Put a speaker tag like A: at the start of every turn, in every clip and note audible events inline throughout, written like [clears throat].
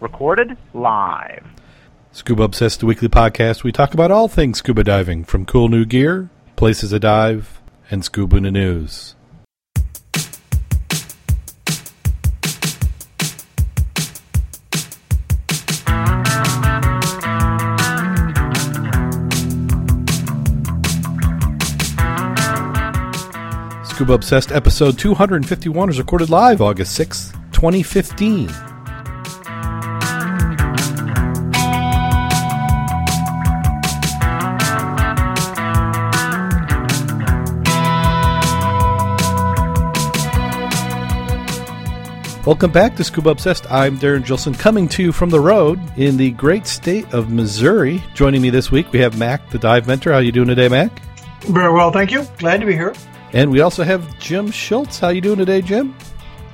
A: Recorded live.
B: Scuba Obsessed, the weekly podcast. We talk about all things scuba diving, from cool new gear, places to dive, and scuba news. Scuba Obsessed episode 251 is recorded live August 6th, 2015. Welcome back to Scuba Obsessed. I'm Darren Gilson, coming to you from the road in the great state of Missouri. Joining me this week, we have Mac, the dive mentor. How you doing today, Mac?
C: Very well, thank you. Glad to be here.
B: And we also have Jim Schultz. How you doing today, Jim?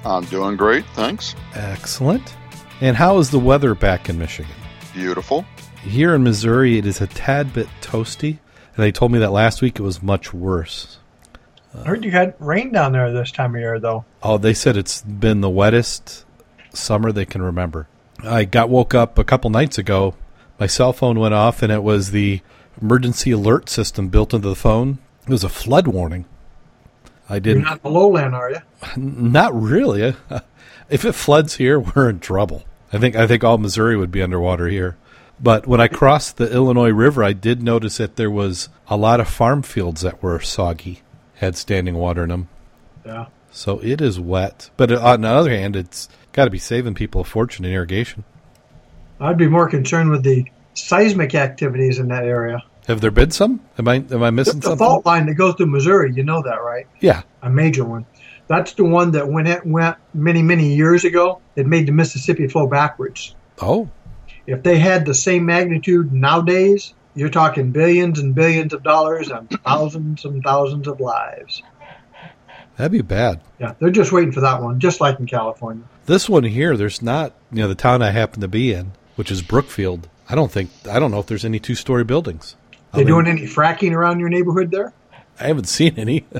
D: I'm doing great, thanks.
B: Excellent. And how is the weather back in Michigan?
D: Beautiful.
B: Here in Missouri, it is a tad bit toasty. And they told me that last week it was much worse.
C: I heard you had rain down there this time of year, though.
B: Oh, they said it's been the wettest summer they can remember. I got woke up a couple nights ago. My cell phone went off, and it was the emergency alert system built into the phone. It was a flood warning. I didn't.
C: You're not the lowland, are you?
B: Not really. [laughs] if it floods here, we're in trouble. I think I think all Missouri would be underwater here. But when I crossed the Illinois River, I did notice that there was a lot of farm fields that were soggy, had standing water in them.
C: Yeah.
B: So it is wet. But uh, on the other hand, it's got to be saving people a fortune in irrigation.
C: I'd be more concerned with the seismic activities in that area.
B: Have there been some? Am I am I missing
C: The, the
B: something?
C: fault line that goes through Missouri, you know that, right?
B: Yeah.
C: A major one. That's the one that when it went many, many years ago, it made the Mississippi flow backwards.
B: Oh,
C: If they had the same magnitude nowadays, you're talking billions and billions of dollars and thousands and thousands of lives.
B: that'd be bad.
C: Yeah, they're just waiting for that one, just like in California.
B: This one here, there's not. You know, the town I happen to be in, which is Brookfield. I don't think I don't know if there's any two story buildings.
C: They doing any fracking around your neighborhood there?
B: I haven't seen any. [laughs]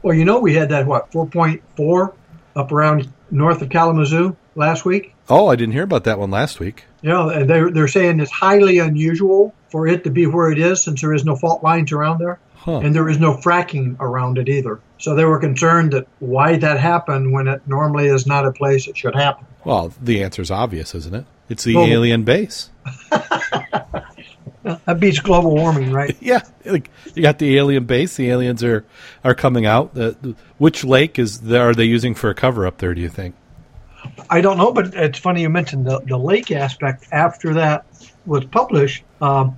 C: Well, you know we had that what 4.4 up around north of Kalamazoo last week.
B: oh, I didn't hear about that one last week.
C: Yeah, and they're they're saying it's highly unusual for it to be where it is since there is no fault lines around there,
B: Huh.
C: and there is no fracking around it either. So they were concerned that why that happened when it normally is not a place it should happen.
B: Well, the answer is obvious, isn't it? It's the
C: Well-
B: alien base. [laughs]
C: That beats global warming, right? [laughs]
B: Yeah, like you got the alien base. The aliens are are coming out. Uh, which lake is there, are they using for a cover up there? Do you think?
C: I don't know, but it's funny you mentioned the, the lake aspect. After that was published, um,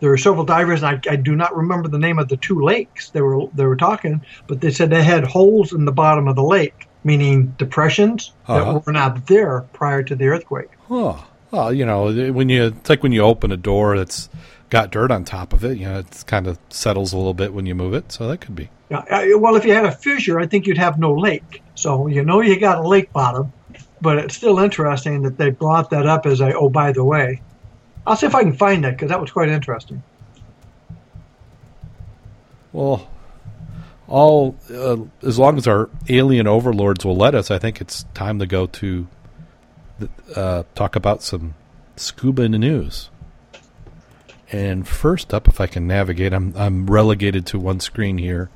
C: there were several divers, and I, I do not remember the name of the two lakes they were they were talking, but they said they had holes in the bottom of the lake, meaning depressions
B: Uh-huh.
C: that were not there prior to the earthquake.
B: Oh, well, you know, when you it's like when you open a door that's got dirt on top of it. You know, it kind of settles a little bit when you move it. So that could be.
C: Yeah, well, if you had a fissure, I think you'd have no lake. So you know you got a lake bottom, but it's still interesting that they brought that up as a oh by the way. I'll see if I can find that because that was quite interesting.
B: Well, all uh, as long as our alien overlords will let us, I think it's time to go to uh, talk about some scuba in the news. And first up, if I can navigate, I'm I'm relegated to one screen here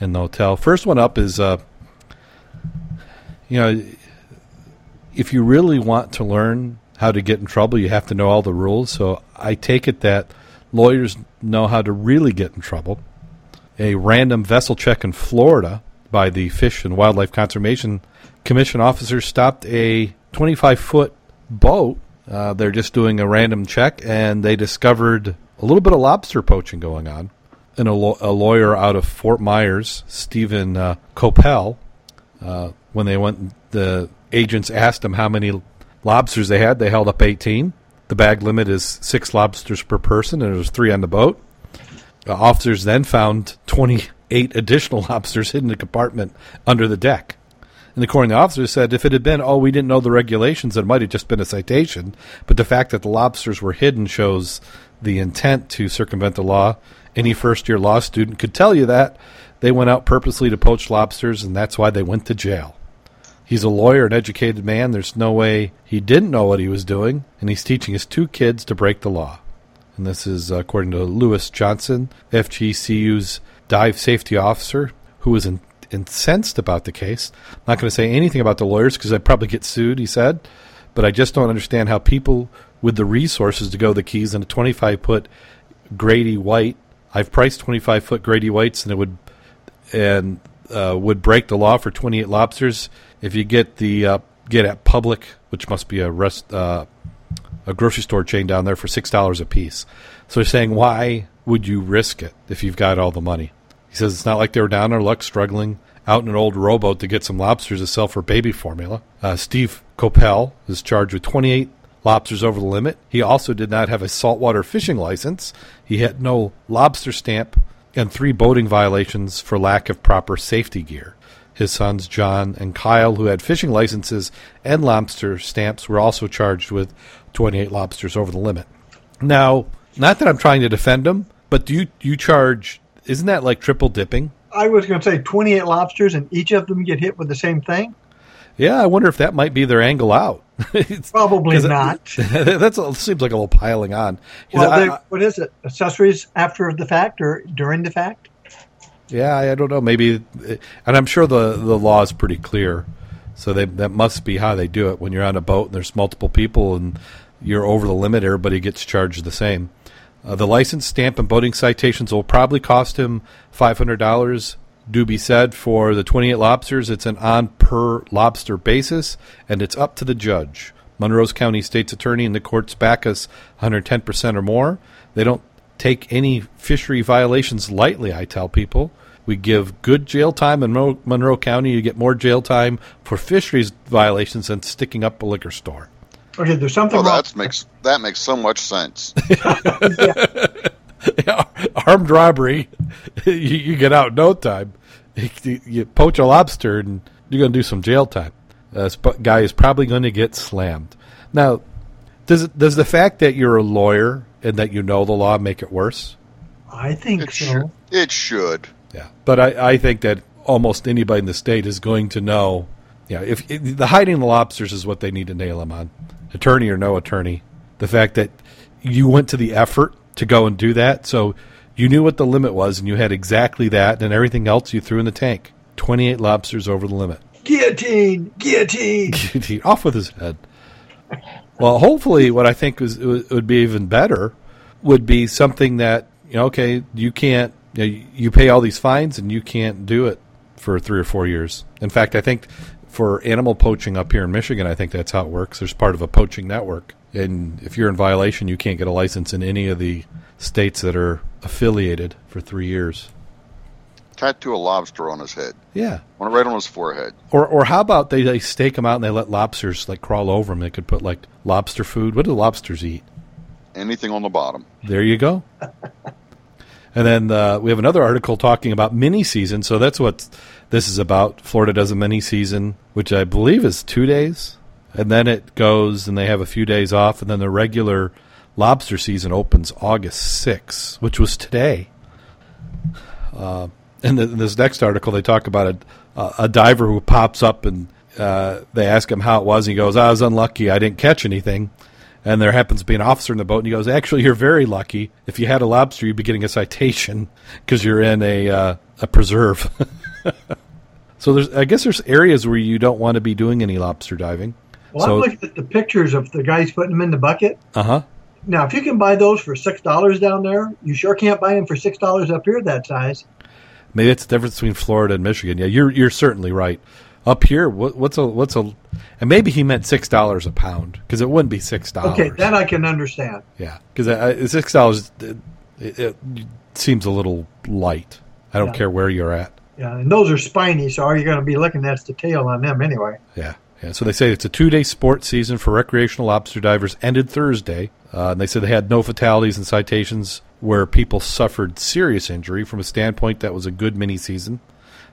B: in the hotel. First one up is, uh, you know, if you really want to learn how to get in trouble, you have to know all the rules. So I take it that lawyers know how to really get in trouble a random vessel check in Florida by the Fish and Wildlife Conservation Commission officers stopped a 25 foot boat. Uh, they're just doing a random check and they discovered a little bit of lobster poaching going on. And a, law a lawyer out of Fort Myers, Stephen uh, Coppell, uh, when they went, the agents asked him how many lobsters they had. They held up 18. The bag limit is six lobsters per person, and there was three on the boat. Uh, officers then found 28 additional [laughs] lobsters hidden in a compartment under the deck. And according to the officers, said if it had been, oh, we didn't know the regulations, it might have just been a citation. But the fact that the lobsters were hidden shows the intent to circumvent the law. Any first year law student could tell you that. They went out purposely to poach lobsters, and that's why they went to jail. He's a lawyer, an educated man. There's no way he didn't know what he was doing, and he's teaching his two kids to break the law. And this is uh, according to Lewis Johnson, FGCU's dive safety officer, who was in, incensed about the case. not going to say anything about the lawyers because I'd probably get sued, he said. But I just don't understand how people with the resources to go the keys in a 25 foot Grady White. I've priced 25 foot Grady Whites, and it would and uh, would break the law for 28 lobsters if you get the uh, get at Publix, which must be a rest uh, a grocery store chain down there for six dollars a piece. So they're saying, why would you risk it if you've got all the money? He says it's not like they were down on their luck struggling out in an old rowboat to get some lobsters to sell for baby formula. Uh, Steve Coppell is charged with 28 lobsters over the limit. He also did not have a saltwater fishing license. He had no lobster stamp and three boating violations for lack of proper safety gear. His sons, John and Kyle, who had fishing licenses and lobster stamps, were also charged with 28 lobsters over the limit. Now, not that I'm trying to defend them, but do you, you charge, isn't that like triple dipping?
C: I was going to say 28 lobsters and each of them get hit with the same thing.
B: Yeah, I wonder if that might be their angle out. [laughs]
C: Probably not. [laughs]
B: That seems like a little piling on.
C: Well, I, what is it? Accessories after the fact or during the fact?
B: Yeah, I don't know. Maybe, and I'm sure the the law is pretty clear. So they, that must be how they do it. When you're on a boat and there's multiple people and you're over the limit, everybody gets charged the same. Uh, the license stamp and boating citations will probably cost him five hundred dollars do be said for the 28 lobsters, it's an on per lobster basis, and it's up to the judge. Monroe County State's Attorney and the courts back us 110% or more. They don't take any fishery violations lightly, I tell people. We give good jail time in Monroe County. You get more jail time for fisheries violations than sticking up a liquor store.
C: Okay, there's something.
D: Oh, that makes that makes so much sense. [laughs]
B: yeah, [laughs] armed robbery, [laughs] you, you, get out in no time. You, you poach a lobster and you're going to do some jail time. Uh, this guy is probably going to get slammed. Now, does does the fact that you're a lawyer and that you know the law make it worse?
C: I think
D: it
C: so.
D: Should. It should.
B: Yeah, but I, I think that almost anybody in the state is going to know. Yeah, if, if the hiding the lobsters is what they need to nail him on, attorney or no attorney. The fact that you went to the effort to go and do that. So you knew what the limit was, and you had exactly that, and everything else you threw in the tank. 28 lobsters over the limit.
C: Guillotine! Guillotine! [laughs]
B: Guillotine. Off with his head. Well, hopefully, what I think was, would be even better would be something that, you know, okay, you can't, you, know, you pay all these fines and you can't do it for three or four years. In fact, I think for animal poaching up here in Michigan, I think that's how it works. There's part of a poaching network and if you're in violation, you can't get a license in any of the states that are affiliated for three years.
D: Tattoo a lobster on his head.
B: Yeah,
D: one right on his forehead.
B: Or, or how about they, they stake them out and they let lobsters like crawl over them? They could put like lobster food. What do lobsters eat?
D: Anything on the bottom.
B: There you go. [laughs] and then uh, we have another article talking about mini season. So that's what this is about. Florida does a mini season, which I believe is two days and then it goes and they have a few days off, and then the regular lobster season opens August 6th, which was today. Uh, the, in, this next article, they talk about a, a diver who pops up and uh, they ask him how it was, and he goes, "I was unlucky. I didn't catch anything." And there happens to be an officer in the boat, and he goes, "Actually, you're very lucky. If you had a lobster, you'd be getting a citation because you're in a uh, a preserve." [laughs] so there's, I guess, there's areas where you don't want to be doing any lobster diving.
C: Well, so, I'm looking at the pictures of the guys putting them in the bucket.
B: Uh huh.
C: Now, if you can buy those for six dollars down there, you sure can't buy them for six dollars up here that size.
B: Maybe it's the difference between Florida and Michigan. Yeah, you're you're certainly right. Up here, what, what's a what's a, and maybe he meant six dollars a pound because it wouldn't be six dollars.
C: Okay, that I can understand.
B: Yeah, because six dollars it, it, it, seems a little light. I don't yeah. care where you're at.
C: Yeah, and those are spiny, so all you're going to be looking at is the tail on them anyway.
B: Yeah. Yeah, so they say it's a two-day sports season for recreational lobster divers ended Thursday. Uh, and they said they had no fatalities and citations where people suffered serious injury. From a standpoint, that was a good mini season.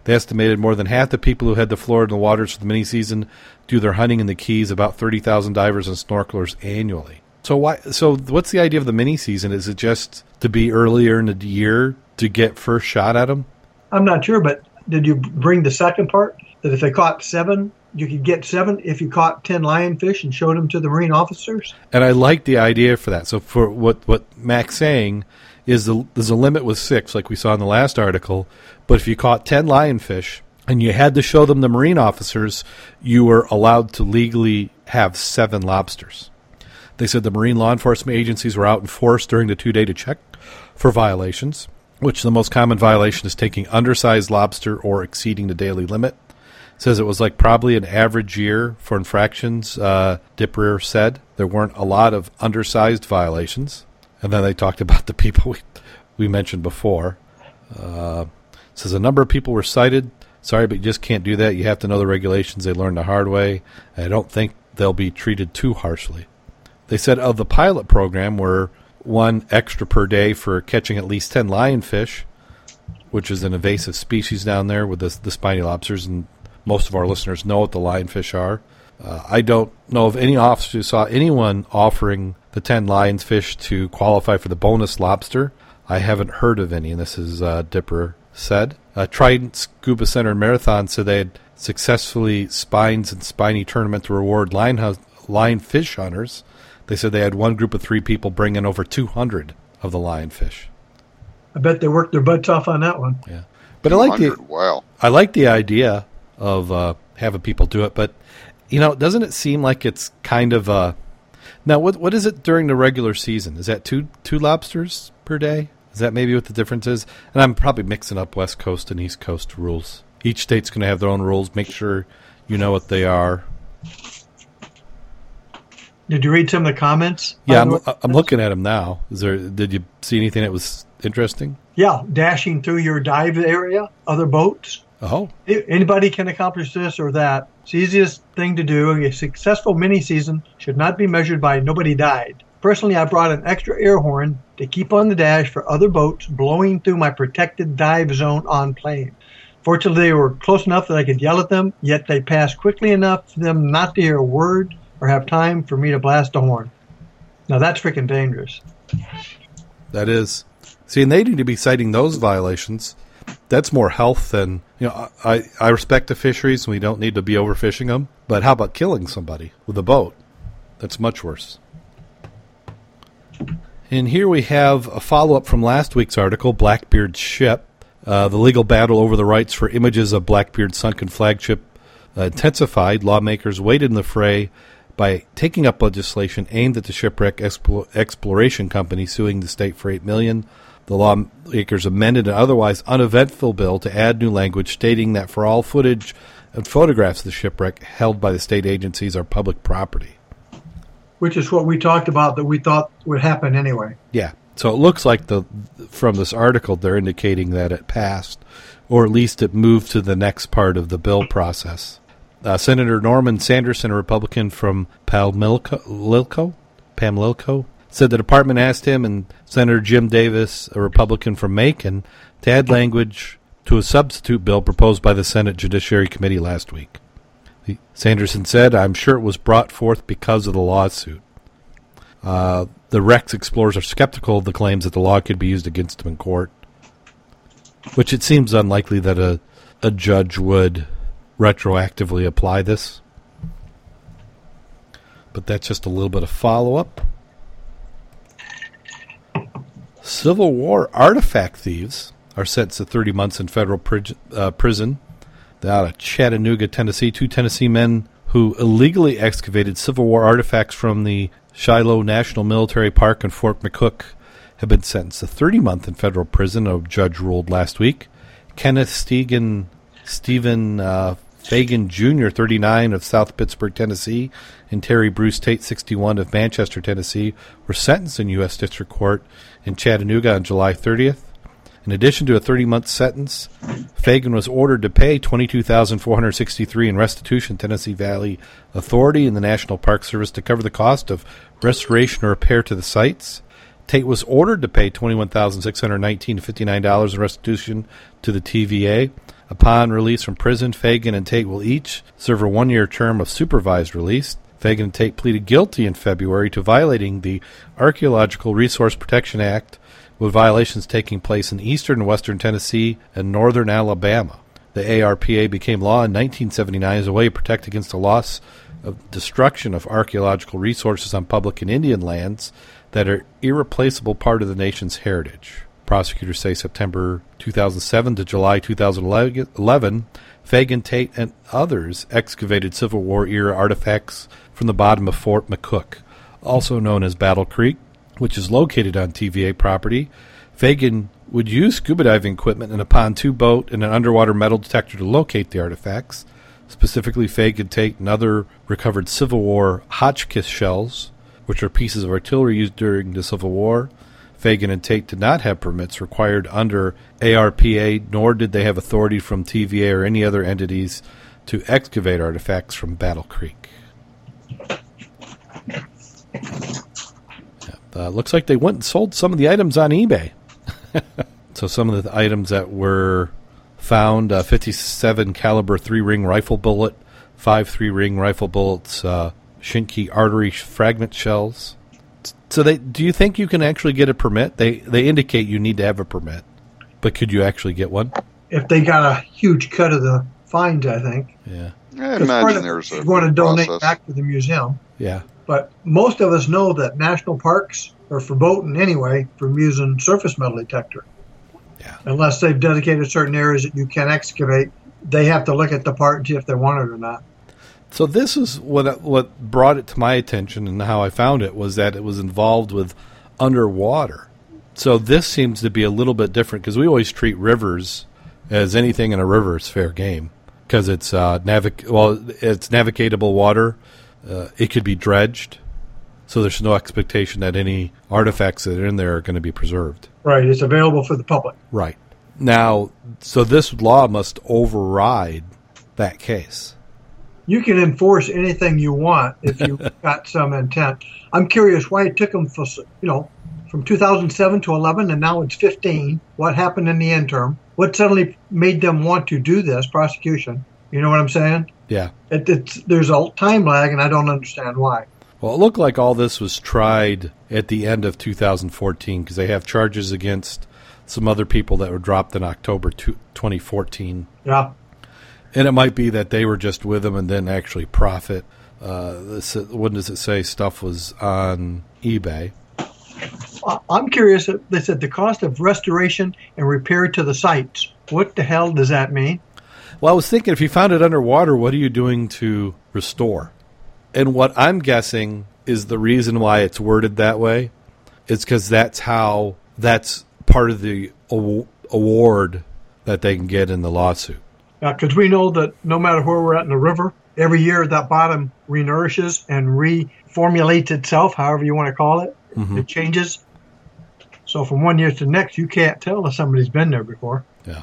B: They estimated more than half the people who head to Florida in the waters for the mini season do their hunting in the Keys. About thirty thousand divers and snorkelers annually. So why? So what's the idea of the mini season? Is it just to be earlier in the year to get first shot at them?
C: I'm not sure, but did you bring the second part? that if they caught seven, you could get seven if you caught ten lionfish and showed them to the marine officers.
B: And I like the idea for that. So for what what Mac's saying is the, there's a limit with six, like we saw in the last article. But if you caught ten lionfish and you had to show them the marine officers, you were allowed to legally have seven lobsters. They said the marine law enforcement agencies were out in force during the two day to check for violations, which the most common violation is taking undersized lobster or exceeding the daily limit. Says it was like probably an average year for infractions. Uh, Dipper said there weren't a lot of undersized violations, and then they talked about the people we we mentioned before. Uh, says a number of people were cited. Sorry, but you just can't do that. You have to know the regulations. They learned the hard way. I don't think they'll be treated too harshly. They said of the pilot program were one extra per day for catching at least 10 lionfish, which is an invasive species down there with the, the spiny lobsters, and most of our listeners know what the lionfish are. Uh, I don't know of any officer who saw anyone offering the 10 lionfish to qualify for the bonus lobster. I haven't heard of any, and this is uh, Dipper said. Uh, Trident Scuba Center Marathon said they had successfully spines and spiny tournament to reward lionfish hunters. They said they had one group of three people bring in over 200 of the lionfish.
C: I bet they worked their butts off on that one.
B: Yeah, but I like the
D: wow.
B: I like the idea of uh, having people do it, but you know, doesn't it seem like it's kind of uh now what what is it during the regular season? Is that two two lobsters per day? Is that maybe what the difference is? And I'm probably mixing up West Coast and East Coast rules. Each state's going to have their own rules. Make sure you know what they are.
C: Did you read some of the comments?
B: Yeah, I'm, I'm looking at them now. Is there? Did you see anything that was interesting?
C: Yeah, dashing through your dive area, other boats.
B: Oh,
C: anybody can accomplish this or that. It's the easiest thing to do. A successful mini season should not be measured by nobody died. Personally, I brought an extra air horn to keep on the dash for other boats blowing through my protected dive zone on plane. Fortunately, they were close enough that I could yell at them, yet they passed quickly enough for them not to hear a word or have time for me to blast a horn. Now that's freaking dangerous.
B: That is. See, and they need to be citing those violations. That's more health than you know. I I respect the fisheries, and we don't need to be overfishing them. But how about killing somebody with a boat? That's much worse. And here we have a follow up from last week's article, Blackbeard's ship. Uh, the legal battle over the rights for images of Blackbeard's sunken flagship uh, intensified. Lawmakers waded in the fray by taking up legislation aimed at the shipwreck expl- exploration company suing the state for eight million. The lawmakers amended an otherwise uneventful bill to add new language stating that for all footage and photographs of the shipwreck held by the state agencies are public property.
C: Which is what we talked about that we thought would happen anyway.
B: Yeah. So it looks like the from this article they're indicating that it passed, or at least it moved to the next part of the bill process. Uh, Senator Norman Sanderson, a Republican from Pamlico, Pamlico, said the department asked him and Senator Jim Davis, a Republican from Macon, to add language to a substitute bill proposed by the Senate Judiciary Committee last week. Sanderson said, I'm sure it was brought forth because of the lawsuit. Uh, the Rex explorers are skeptical of the claims that the law could be used against them in court, which it seems unlikely that a, a judge would retroactively apply this. But that's just a little bit of follow up. Civil War artifact thieves are sentenced to 30 months in federal pri- uh, prison. Out of Chattanooga, Tennessee, two Tennessee men who illegally excavated Civil War artifacts from the Shiloh National Military Park in Fort McCook have been sentenced to 30 months in federal prison, a judge ruled last week. Kenneth Stegen, Stephen uh, Fagan Jr., 39, of South Pittsburgh, Tennessee, and Terry Bruce Tate, 61, of Manchester, Tennessee, were sentenced in U.S. District Court in Chattanooga on July 30th. In addition to a 30-month sentence, Fagan was ordered to pay 22463 in restitution to Tennessee Valley Authority and the National Park Service to cover the cost of restoration or repair to the sites. Tate was ordered to pay $21,619 to 59 in restitution to the TVA. Upon release from prison, Fagan and Tate will each serve a one year term of supervised release. Fagan and Tate pleaded guilty in February to violating the Archaeological Resource Protection Act, with violations taking place in eastern and western Tennessee and northern Alabama. The ARPA became law in 1979 as a way to protect against the loss of destruction of archaeological resources on public and Indian lands that are irreplaceable part of the nation's heritage. Prosecutors say September 2007 to July 2011, Fagan Tate and others excavated Civil War era artifacts from the bottom of Fort McCook, also known as Battle Creek, which is located on TVA property. Fagan would use scuba diving equipment and a pontoon boat and an underwater metal detector to locate the artifacts. Specifically, Fagan Tate and other recovered Civil War Hotchkiss shells, which are pieces of artillery used during the Civil War. Fagan and Tate did not have permits required under ARPA, nor did they have authority from TVA or any other entities to excavate artifacts from Battle Creek. Uh, looks like they went and sold some of the items on eBay. [laughs] so some of the items that were found: uh, 57 caliber three ring rifle bullet, five three ring rifle bullets, uh, Schenkl artery fragment shells. So they, do you think you can actually get a permit? They they indicate you need to have a permit, but could you actually get one?
C: If they got a huge cut of the fines, I think.
B: Yeah.
D: I
C: 'Cause part
D: imagine
C: of-
D: there's a
C: you want to donate
D: process.
C: back to the museum.
B: Yeah.
C: But most of us know that national parks are verboten anyway from using surface metal detector.
B: Yeah.
C: Unless they've dedicated certain areas that you can excavate, they have to look at the part and see if they want it or not.
B: So this is what what brought it to my attention and how I found it was that it was involved with underwater. So this seems to be a little bit different because we always treat rivers as anything in a river is fair game because it's uh, navig well it's navigatable water. Uh, it could be dredged, so there's no expectation that any artifacts that are in there are going to be preserved.
C: Right. It's available for the public.
B: Right now, so this law must override that case.
C: You can enforce anything you want if you've [laughs] got some intent. I'm curious why it took them for, you know, from 2007 to 11 and now it's 15. What happened in the interim? What suddenly made them want to do this prosecution? You know what I'm saying?
B: Yeah.
C: It, it's, there's a time lag and I don't understand why.
B: Well, it looked like all this was tried at the end of 2014 because they have charges against some other people that were dropped in October two- 2014.
C: Yeah.
B: And it might be that they were just with them and didn't actually profit. Uh, this, what does it say? Stuff was on eBay.
C: I'm curious. They said the cost of restoration and repair to the sites. What the hell does that mean?
B: Well, I was thinking if you found it underwater, what are you doing to restore? And what I'm guessing is the reason why it's worded that way is because that's how that's part of the award that they can get in the lawsuit.
C: Because we know that no matter where we're at in the river, every year that bottom renourishes and reformulates itself, however you want to call it.
B: Mhm.
C: It changes. So from one year to the next, you can't tell if somebody's been there before.
B: Yeah.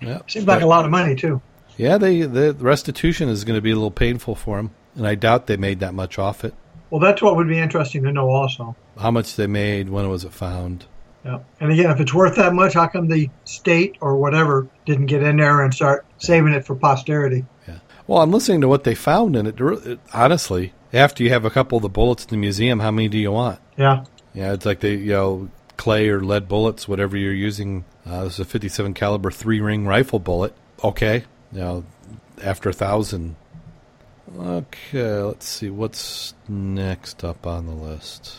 B: Yeah.
C: Seems like a lot of money too.
B: Yeah, they the restitution is going to be a little painful for them, and I doubt they made that much off it.
C: Well, that's what would be interesting to know also.
B: How much they made, when was it found?
C: Yeah. And again, if it's worth that much, how come the state or whatever didn't get in there and start saving it for posterity? Yeah.
B: Well, I'm listening to what they found in it. it- Honestly, after you have a couple of the bullets in the museum, how many do you want?
C: Yeah.
B: Yeah, it's like the you know clay or lead bullets, whatever you're using. Uh, this is a 57 caliber three ring rifle bullet. Okay, you know after a thousand. Okay, let's see what's next up on the list.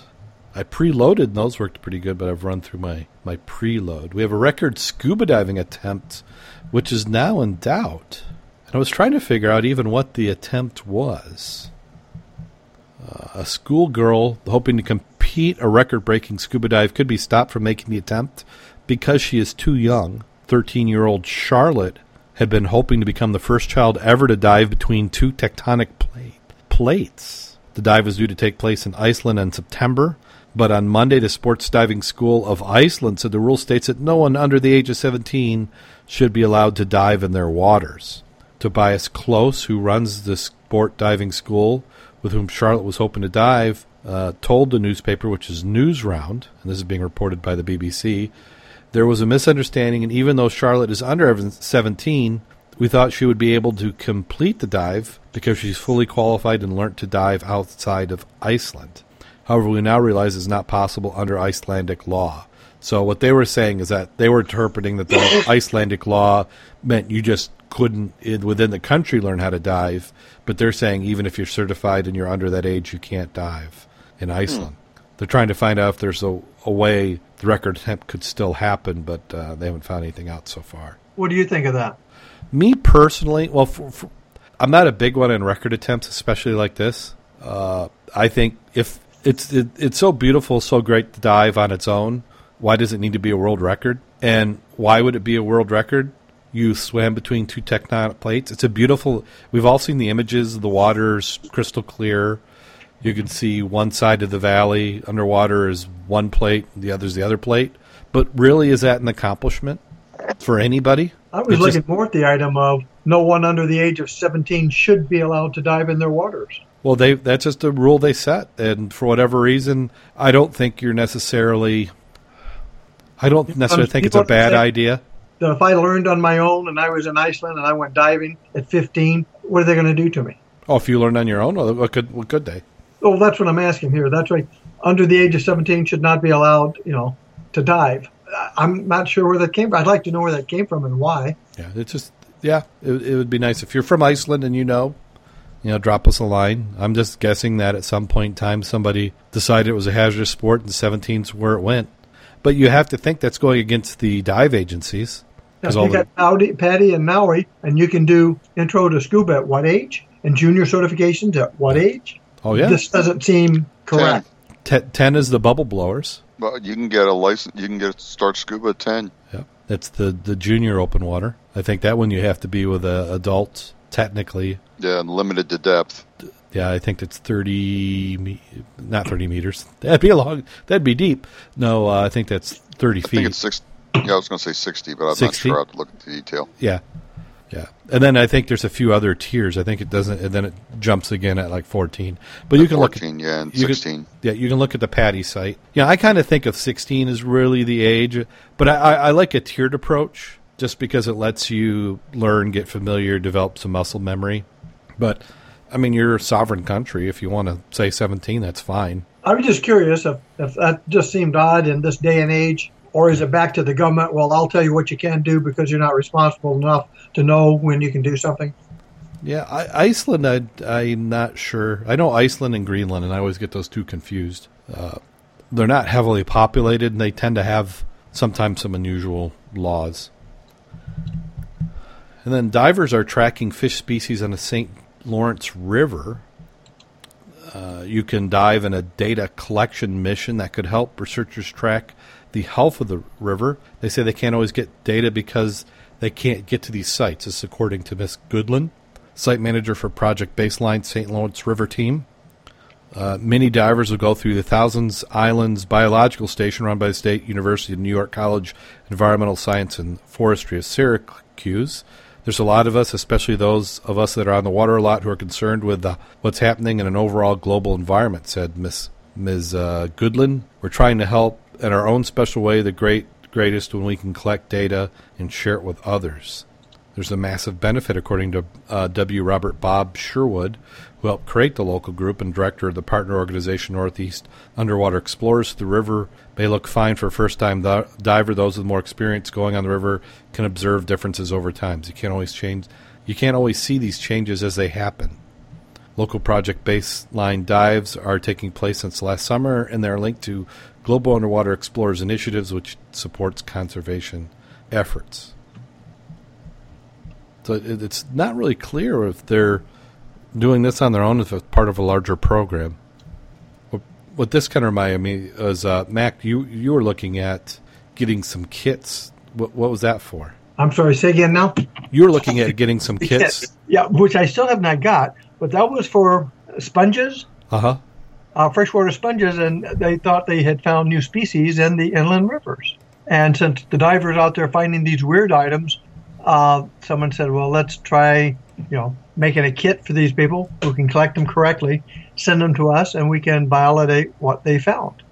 B: I preloaded and those worked pretty good, but I've run through my my preload. We have a record scuba diving attempt, which is now in doubt. And I was trying to figure out even what the attempt was uh, a schoolgirl hoping to compete a record breaking scuba dive could be stopped from making the attempt because she is too young. 13 year old Charlotte had been hoping to become the first child ever to dive between two tectonic plate, plates. The dive was due to take place in Iceland in September, but on Monday, the Sports Diving School of Iceland said the rule states that no one under the age of 17 should be allowed to dive in their waters. Tobias Klose, who runs the sport diving school with whom Charlotte was hoping to dive, uh, told the newspaper, which is Newsround, and this is being reported by the BBC, there was a misunderstanding, and even though Charlotte is under 17, we thought she would be able to complete the dive because she's fully qualified and learnt to dive outside of Iceland. However, we now realize it's not possible under Icelandic law. So what they were saying is that they were interpreting that the [coughs] Icelandic law meant you just couldn't within the country learn how to dive, but they're saying even if you're certified and you're under that age, you can't dive in Iceland. They're trying to find out if there's a, a way the record attempt could still happen, but uh, they haven't found anything out so far.
C: What do you think of that?
B: Me personally, well, for, for, I'm not a big one in record attempts, especially like this. Uh, I think if it's it, it's so beautiful, so great to dive on its own, why does it need to be a world record? And why would it be a world record? You swam between two tectonic plates. It's a beautiful. We've all seen the images. The water's crystal clear. You can see one side of the valley underwater is one plate, the other's the other plate. But really, is that an accomplishment for anybody?
C: I was
B: It's
C: looking
B: just-
C: more at the item of no one under the age of 17 should be allowed to dive in their waters.
B: Well, they that's just a rule they set, and for whatever reason, I don't think you're necessarily. I don't necessarily think it's a
C: you want to
B: bad idea.
C: That if I learned on my own and I was in Iceland and I went diving at 15, what are they going to do to me?
B: Oh, if you learned on your own, what could what could they?
C: Oh, that's what I'm asking here. That's right. Under the age of 17 should not be allowed, you know, to dive. I'm not sure where that came from. I'd like to know where that came from and why.
B: Yeah, it's just yeah, it, it would be nice if you're from Iceland and you know, you know, drop us a line. I'm just guessing that at some point in time somebody decided it was a hazardous sport and 17's where it went. But you have to think that's going against the dive agencies.
C: Now,
B: all
C: you
B: the-
C: got PADI, PADI and NAUI, and you can do intro to scuba at what age? And junior certifications at what age?
B: oh yeah,
C: This doesn't seem correct.
B: Te- ten is the bubble blowers.
D: Well, you can get a license. You can get start scuba at ten.
B: Yeah, that's the the junior open water. I think that one you have to be with a adult technically.
D: Yeah, and limited to depth.
B: Yeah, I think that's thirty, me- not thirty meters. That'd be a long. That'd be deep. No, uh, I think that's thirty
D: I
B: feet.
D: think it's six. Yeah, I was going to say sixty, but I'm
B: 60?
D: not sure. I have to look at the detail.
B: Yeah, yeah. And then I think there's a few other tiers. I think it doesn't, and then it jumps again at like fourteen. But you can look. At,
D: yeah, and
B: you can-
D: sixteen.
B: yeah, you can look at the PADI site. Yeah, I kind of think of 16 as really the age, but I, I, I like a tiered approach just because it lets you learn, get familiar, develop some muscle memory. But I mean, you're a sovereign country. If you want to say 17, that's fine.
C: I was just curious if, if that just seemed odd in this day and age, or is it back to the government? Well, I'll tell you what you can do because you're not responsible enough to know when you can do something.
B: Yeah, I, Iceland, I, I'm not sure. I know Iceland and Greenland, and I always get those two confused. Uh, they're not heavily populated, and they tend to have sometimes some unusual laws. And then divers are tracking fish species on the St. Lawrence River. Uh, you can dive in a data collection mission that could help researchers track the health of the river. They say they can't always get data because they can't get to these sites. This is according to Miss Goodland, site manager for Project Baseline St. Lawrence River team. Uh, many divers will go through the Thousands Islands Biological Station run by the State University of New York College Environmental Science and Forestry of Syracuse. There's a lot of us, especially those of us that are on the water a lot, who are concerned with uh, what's happening in an overall global environment, said Ms. Uh, Goodland. We're trying to help in our own special way, the great greatest when we can collect data and share it with others. There's a massive benefit, according to uh, W. Robert Bob Sherwood, who helped create the local group and director of the partner organization Northeast Underwater Explorers. The river may look fine for a first-time diver. Those with more experience going on the river can observe differences over time. You can't always change. You can't always see these changes as they happen. Local project baseline dives are taking place since last summer, and they're linked to Global Underwater Explorers Initiatives, which supports conservation efforts. So it, it's not really clear if they're doing this on their own, if it's part of a larger program. What, what this kind of reminded me is, uh, Mac, you you were looking at getting some kits. What, what was that for?
C: I'm sorry, say again now?
B: You were looking at getting some [laughs] kits.
C: Yeah, which I still have not got, but that was for sponges,
B: Uh huh.
C: uh, freshwater sponges, and they thought they had found new species in the inland rivers. And since the divers out there finding these weird items, uh, someone said, "Well, let's try, you know, making a kit for these people who can collect them correctly, send them to us, and we can validate what they found."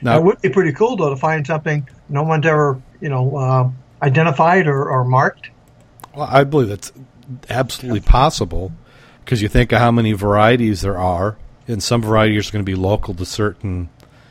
B: Now,
C: it would be pretty cool though to find something no one's ever, you know, uh, identified or, or marked.
B: Well, I believe that's absolutely possible because you think of how many varieties there are, and some varieties are going to be local to certain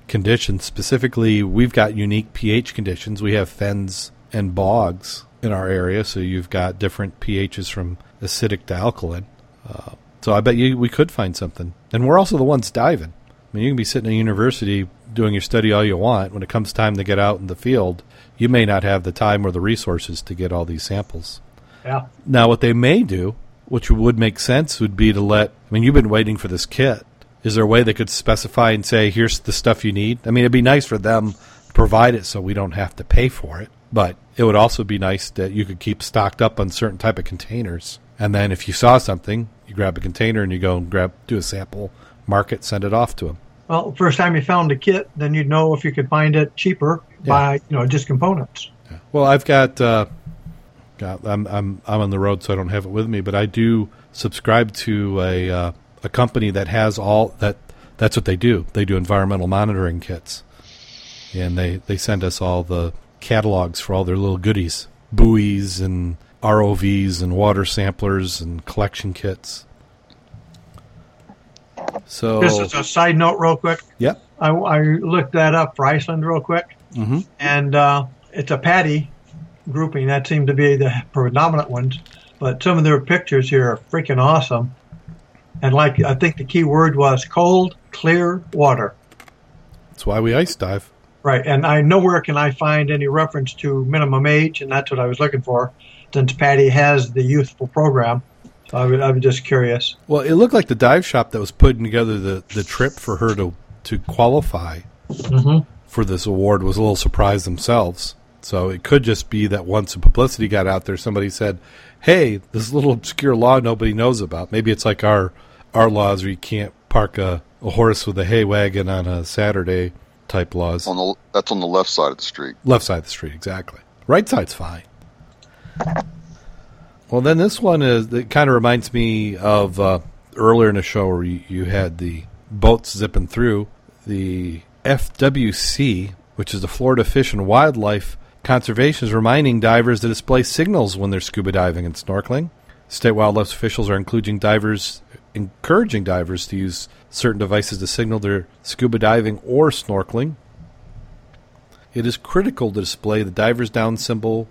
B: conditions. Specifically, we've got unique pH conditions. We have fens and bogs in our area, so you've got different pHs from acidic to alkaline. Uh, so I bet you we could find something. And we're also the ones diving. I mean, you can be sitting in a university doing your study all you want. When it comes time to get out in the field, you may not have the time or the resources to get all these samples.
C: Yeah.
B: Now, what they may do, which would make sense, would be to let. I mean, you've been waiting for this kit. Is there a way they could specify and say, "Here's the stuff you need"? I mean, it'd be nice for them to provide it so we don't have to pay for it. But it would also be nice that you could keep stocked up on certain type of containers. And then if you saw something, you grab a container and you go and grab do a sample, mark it, send it off to them.
C: Well, first time you found a kit, then you'd know if you could find it cheaper by you know just components.
B: Well, I've got, uh, got I'm I'm I'm on the road, so I don't have it with me, but I do subscribe to a uh, a company that has all that. That's what they do. They do environmental monitoring kits, and they they send us all the catalogs for all their little goodies, buoys and ROVs and water samplers and collection kits. So
C: this is a side note, real quick,
B: Yep.
C: I, I looked that up for Iceland real quick,
B: hmm
C: and uh, it's a PADI grouping. That seemed to be the predominant ones, but some of their pictures here are freaking awesome. And like I think the key word was cold, clear water.
B: That's why we ice dive.
C: Right, and I nowhere can I find any reference to minimum age, and that's what I was looking for, since PADI has the youthful program. So I was just curious.
B: Well, it looked like the dive shop that was putting together the, the trip for her to, to qualify
C: Mm-hmm.
B: for this award was a little surprised themselves. So it could just be that once the publicity got out there, somebody said, "Hey, this little obscure law nobody knows about." Maybe it's like our our laws where you can't park a, a horse with a hay wagon on a Saturday type laws.
D: On the that's on the left side of the street.
B: Left side of the street, exactly. Right side's fine. Well, then this one is. It kind of reminds me of uh, earlier in the show where you, you had the boats zipping through. The FWC, which is the Florida Fish and Wildlife Conservation, is reminding divers to display signals when they're scuba diving and snorkeling. State wildlife officials are encouraging divers, encouraging divers to use certain devices to signal their scuba diving or snorkeling. It is critical to display the diver's down symbol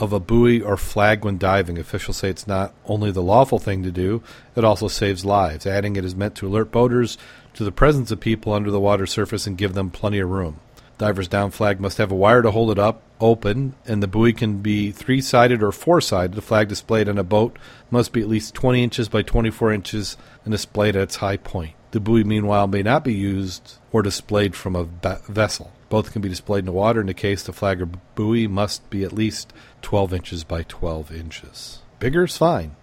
B: of a buoy or flag when diving. Officials say it's not only the lawful thing to do, it also saves lives. Adding it is meant to alert boaters to the presence of people under the water surface and give them plenty of room. Diver's down flag must have a wire to hold it up open, and the buoy can be three sided or four sided. The flag displayed on a boat must be at least 20 inches by 24 inches and displayed at its high point. The buoy, meanwhile, may not be used or displayed from a vessel. Both can be displayed in the water. In the case, the flag or buoy must be at least 12 inches by 12 inches. Bigger is fine.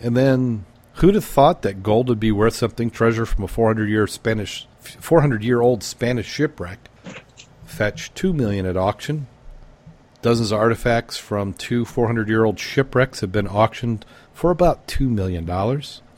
B: And then, who'd have thought that gold would be worth something? Treasure from a 400 year Spanish, 400 year old Spanish shipwreck fetched two million at auction. Dozens of artifacts from two 400 year old shipwrecks have been auctioned for about $2 million.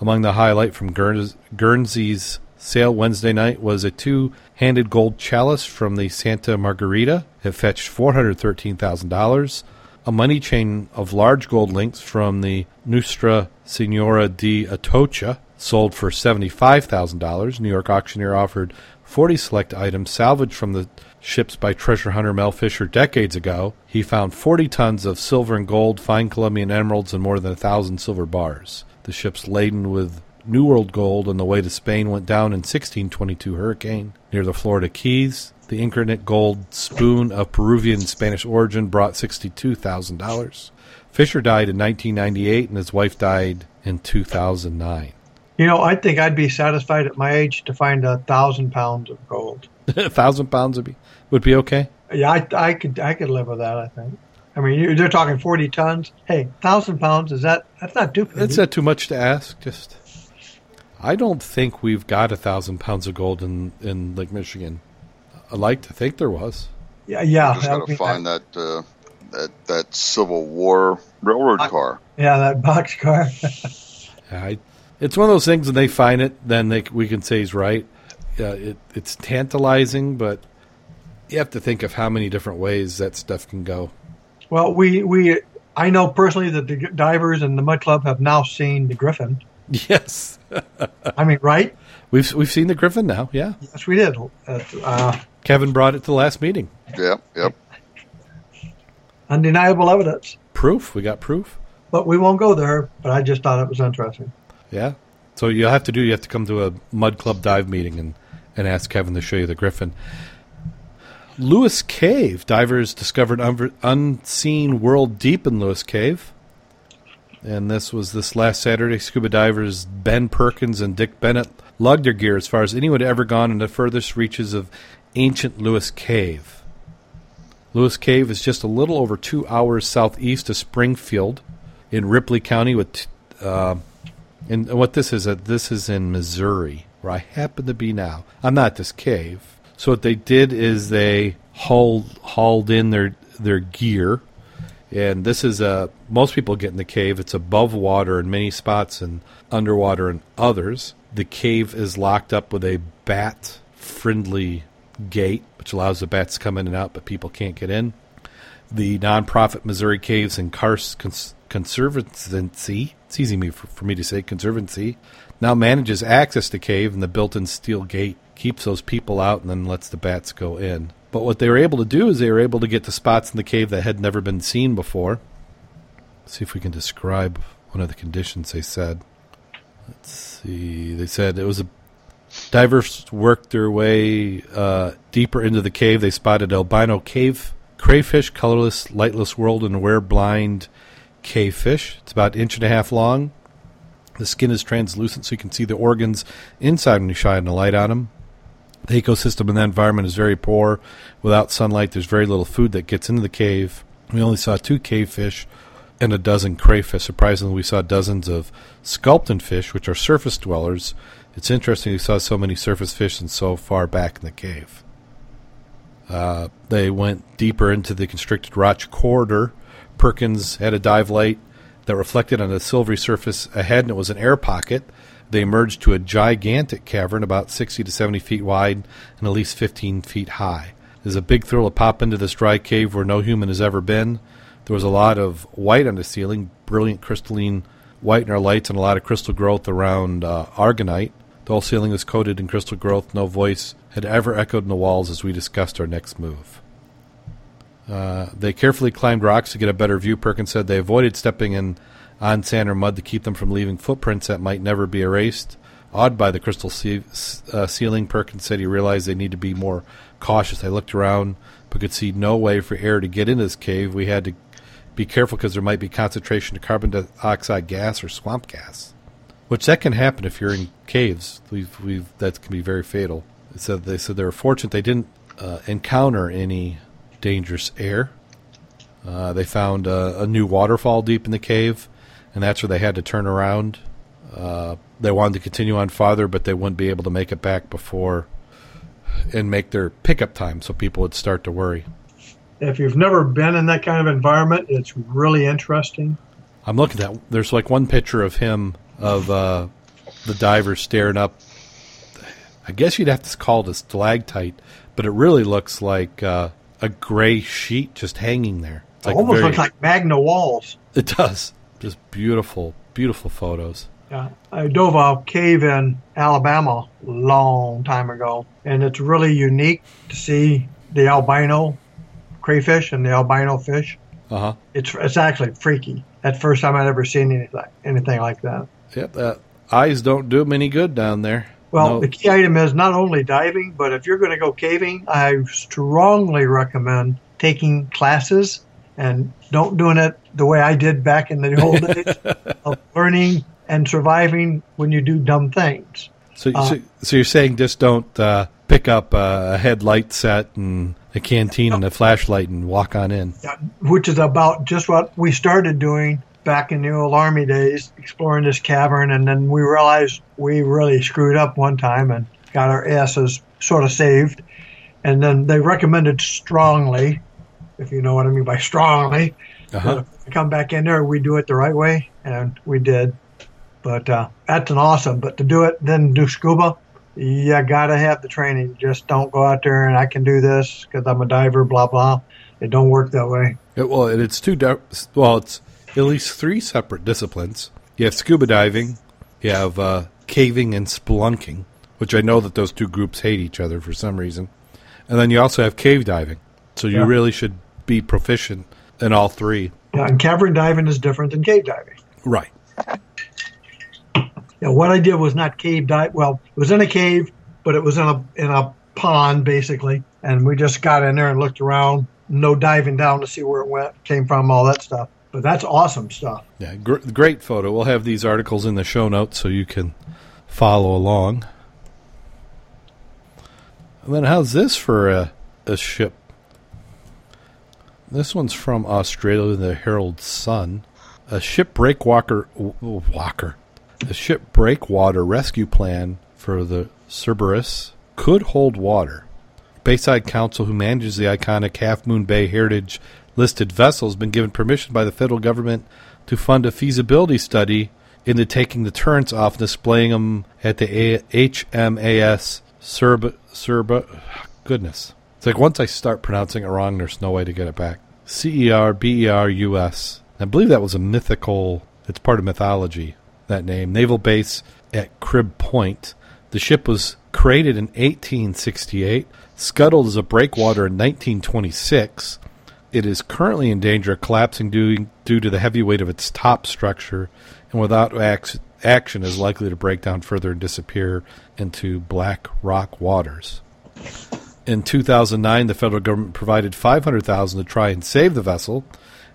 B: Among the highlight from Guernsey's sale Wednesday night was a two handed gold chalice from the Santa Margarita. It fetched $413,000. A money chain of large gold links from the Nuestra Senora de Atocha sold for $75,000. New York auctioneer offered 40 select items salvaged from the ships by treasure hunter Mel Fisher decades ago. He found 40 tons of silver and gold, fine Colombian emeralds, and more than a thousand silver bars. The ships laden with New World gold on the way to Spain went down in 1622 hurricane near the Florida Keys. The incarnate gold spoon of Peruvian and Spanish origin brought $62,000. Fisher died in 1998 and his wife died in 2009.
C: You know, I think I'd be satisfied at my age to find a thousand pounds of gold. [laughs]
B: a thousand pounds would be would be okay.
C: Yeah, I, I could I could live with that. I think. I mean, you- they're talking forty tons. Hey, thousand pounds is that? That's not too.
B: That's not too much to ask. Just, I don't think we've got a thousand pounds of gold in in Lake Michigan. I'd like to think there was.
C: Yeah, yeah.
D: Just
C: that gotta
D: find that uh, that that Civil War railroad
C: I-
D: car.
C: Yeah, that box car. [laughs]
B: I, it's one of those things. When they find it, then they we can say he's right. Uh, it, it's tantalizing, but you have to think of how many different ways that stuff can go.
C: well, we we I know personally that the divers and the Mud Club have now seen the Griffin.
B: Yes, [laughs]
C: I mean, right?
B: we've we've seen the griffin now. Yeah,
C: Yes, we did. Uh, uh,
B: Kevin brought it to the last meeting.
D: Yep, yep.
C: undeniable evidence.
B: Proof. We got proof.
C: But we won't go there. But I just thought it was interesting.
B: Yeah. So you have to do. You have to come to a Mud Club dive meeting and and ask Kevin to show you the griffin. Lewis Cave divers discovered un- unseen world deep in Lewis Cave, and this was this last Saturday. Scuba divers Ben Perkins and Dick Bennett lugged their gear as far as anyone had ever gone in the furthest reaches of ancient Lewis Cave. Lewis Cave is just a little over two hours southeast of Springfield, in Ripley County. With uh, and what this is, uh, this is in Missouri, where I happen to be now. I'm not this cave. So what they did is they hauled hauled in their their gear, and this is uh, most people get in the cave. It's above water in many spots and underwater in others. The cave is locked up with a bat friendly gate, which allows the bats to come in and out, but people can't get in. The nonprofit Missouri Caves and Karst Cons- Conservancy, it's easy for, for me to say, Conservancy, now manages access to cave, and the built-in steel gate keeps those people out and then lets the bats go in. But what they were able to do is they were able to get to spots in the cave that had never been seen before. Let's see if we can describe one of the conditions they said. Let's see. They said it was a divers worked their way uh, deeper into the cave. They spotted albino cave crayfish, colorless, lightless world, and rare blind cavefish. It's about an inch and a half long. The skin is translucent, so you can see the organs inside when you shine the light on them. The ecosystem in that environment is very poor. Without sunlight, there's very little food that gets into the cave. We only saw two cavefish and a dozen crayfish. Surprisingly, we saw dozens of sculpin fish, which are surface dwellers. It's interesting we saw so many surface fish and so far back in the cave. Uh, they went deeper into the constricted rock corridor. Perkins had a dive light that reflected on the silvery surface ahead, and it was an air pocket. They emerged to a gigantic cavern about 60 to 70 feet wide and at least 15 feet high. There's a big thrill to pop into this dry cave where no human has ever been. There was a lot of white on the ceiling, brilliant crystalline white in our lights, and a lot of crystal growth around uh, aragonite. The whole ceiling was coated in crystal growth. No voice had ever echoed in the walls as we discussed our next move. Uh, they carefully climbed rocks to get a better view. Perkins said they avoided stepping in on sand or mud to keep them from leaving footprints that might never be erased. Awed by the crystal ce- uh, ceiling, Perkins said he realized they need to be more cautious. They looked around but could see no way for air to get into this cave. We had to be careful because there might be concentration of carbon dioxide gas or swamp gas, which that can happen if you're in caves. We've, we've that can be very fatal. Said they said they were fortunate they didn't uh, encounter any dangerous air. Uh, they found a, a, new waterfall deep in the cave, and that's where they had to turn around. Uh, they wanted to continue on farther, but they wouldn't be able to make it back before and make their pickup time, so people would start to worry.
C: If you've never been in that kind of environment, it's really interesting.
B: I'm looking at there's like one picture of him of uh, the diver staring up. I guess you'd have to call it a stalactite, but it really looks like uh, a gray sheet just hanging there.
C: It's like almost very, looks like Magna walls.
B: It does. Just beautiful, beautiful photos.
C: Yeah, I dove a cave in Alabama a long time ago, and it's really unique to see the albino crayfish and the albino fish.
B: Uh huh.
C: It's it's actually freaky. That's the first time I'd ever seen anything anything like that.
B: Yep, uh, eyes don't do them any good down there.
C: Well, no. the key item is not only diving, but if you're going to go caving, I strongly recommend taking classes and don't doing it the way I did back in the [laughs] old days of learning and surviving when you do dumb things.
B: So, uh, so, so, you're saying just don't uh, pick up a headlight set and a canteen and a flashlight and walk on in.
C: Which is about just what we started doing back in the old army days, exploring this cavern, and then we realized we really screwed up one time and got our asses sort of saved. And then they recommended strongly, if you know what I mean by strongly, uh-huh. come back in there, we do it the right way, and we did. But uh, that's an awesome. But to do it, then do scuba, you gotta have the training. Just don't go out there and I can do this because I'm a diver. Blah blah. It don't work that way.
B: It, well, it's two. Di- well, it's at least three separate disciplines. You have scuba diving, You have uh, caving and spelunking, which I know that those two groups hate each other for some reason. And then you also have cave diving. So you
C: Yeah.
B: really should be proficient in all three.
C: Yeah, and cavern diving is different than cave diving.
B: Right.
C: Yeah, what I did was not cave dive. Well, it was in a cave, but it was in a in a pond basically, and we just got in there and looked around. No diving down to see where it went, came from, all that stuff. But that's awesome stuff.
B: Yeah, gr- great photo. We'll have these articles in the show notes so you can follow along. And then how's this for a, a ship? This one's from Australia, the Herald Sun. A ship breakwater walker. A ship breakwater rescue plan for the Cerberus could hold water. Bayside Council, who manages the iconic Half Moon Bay Heritage listed vessel, has been given permission by the federal government to fund a feasibility study into taking the turrets off and displaying them at the HMAS Serb Serb. Goodness, it's like once I start pronouncing it wrong, there's no way to get it back. C E R B E R U S. I believe that was a mythical. It's part of mythology. That name, naval base at Crib Point. The ship was created in 1868, scuttled as a breakwater in 1926. It is currently in danger of collapsing due, due to the heavy weight of its top structure, and without ac- action is likely to break down further and disappear into black rock waters. In 2009, the federal government provided 500,000 to try and save the vessel.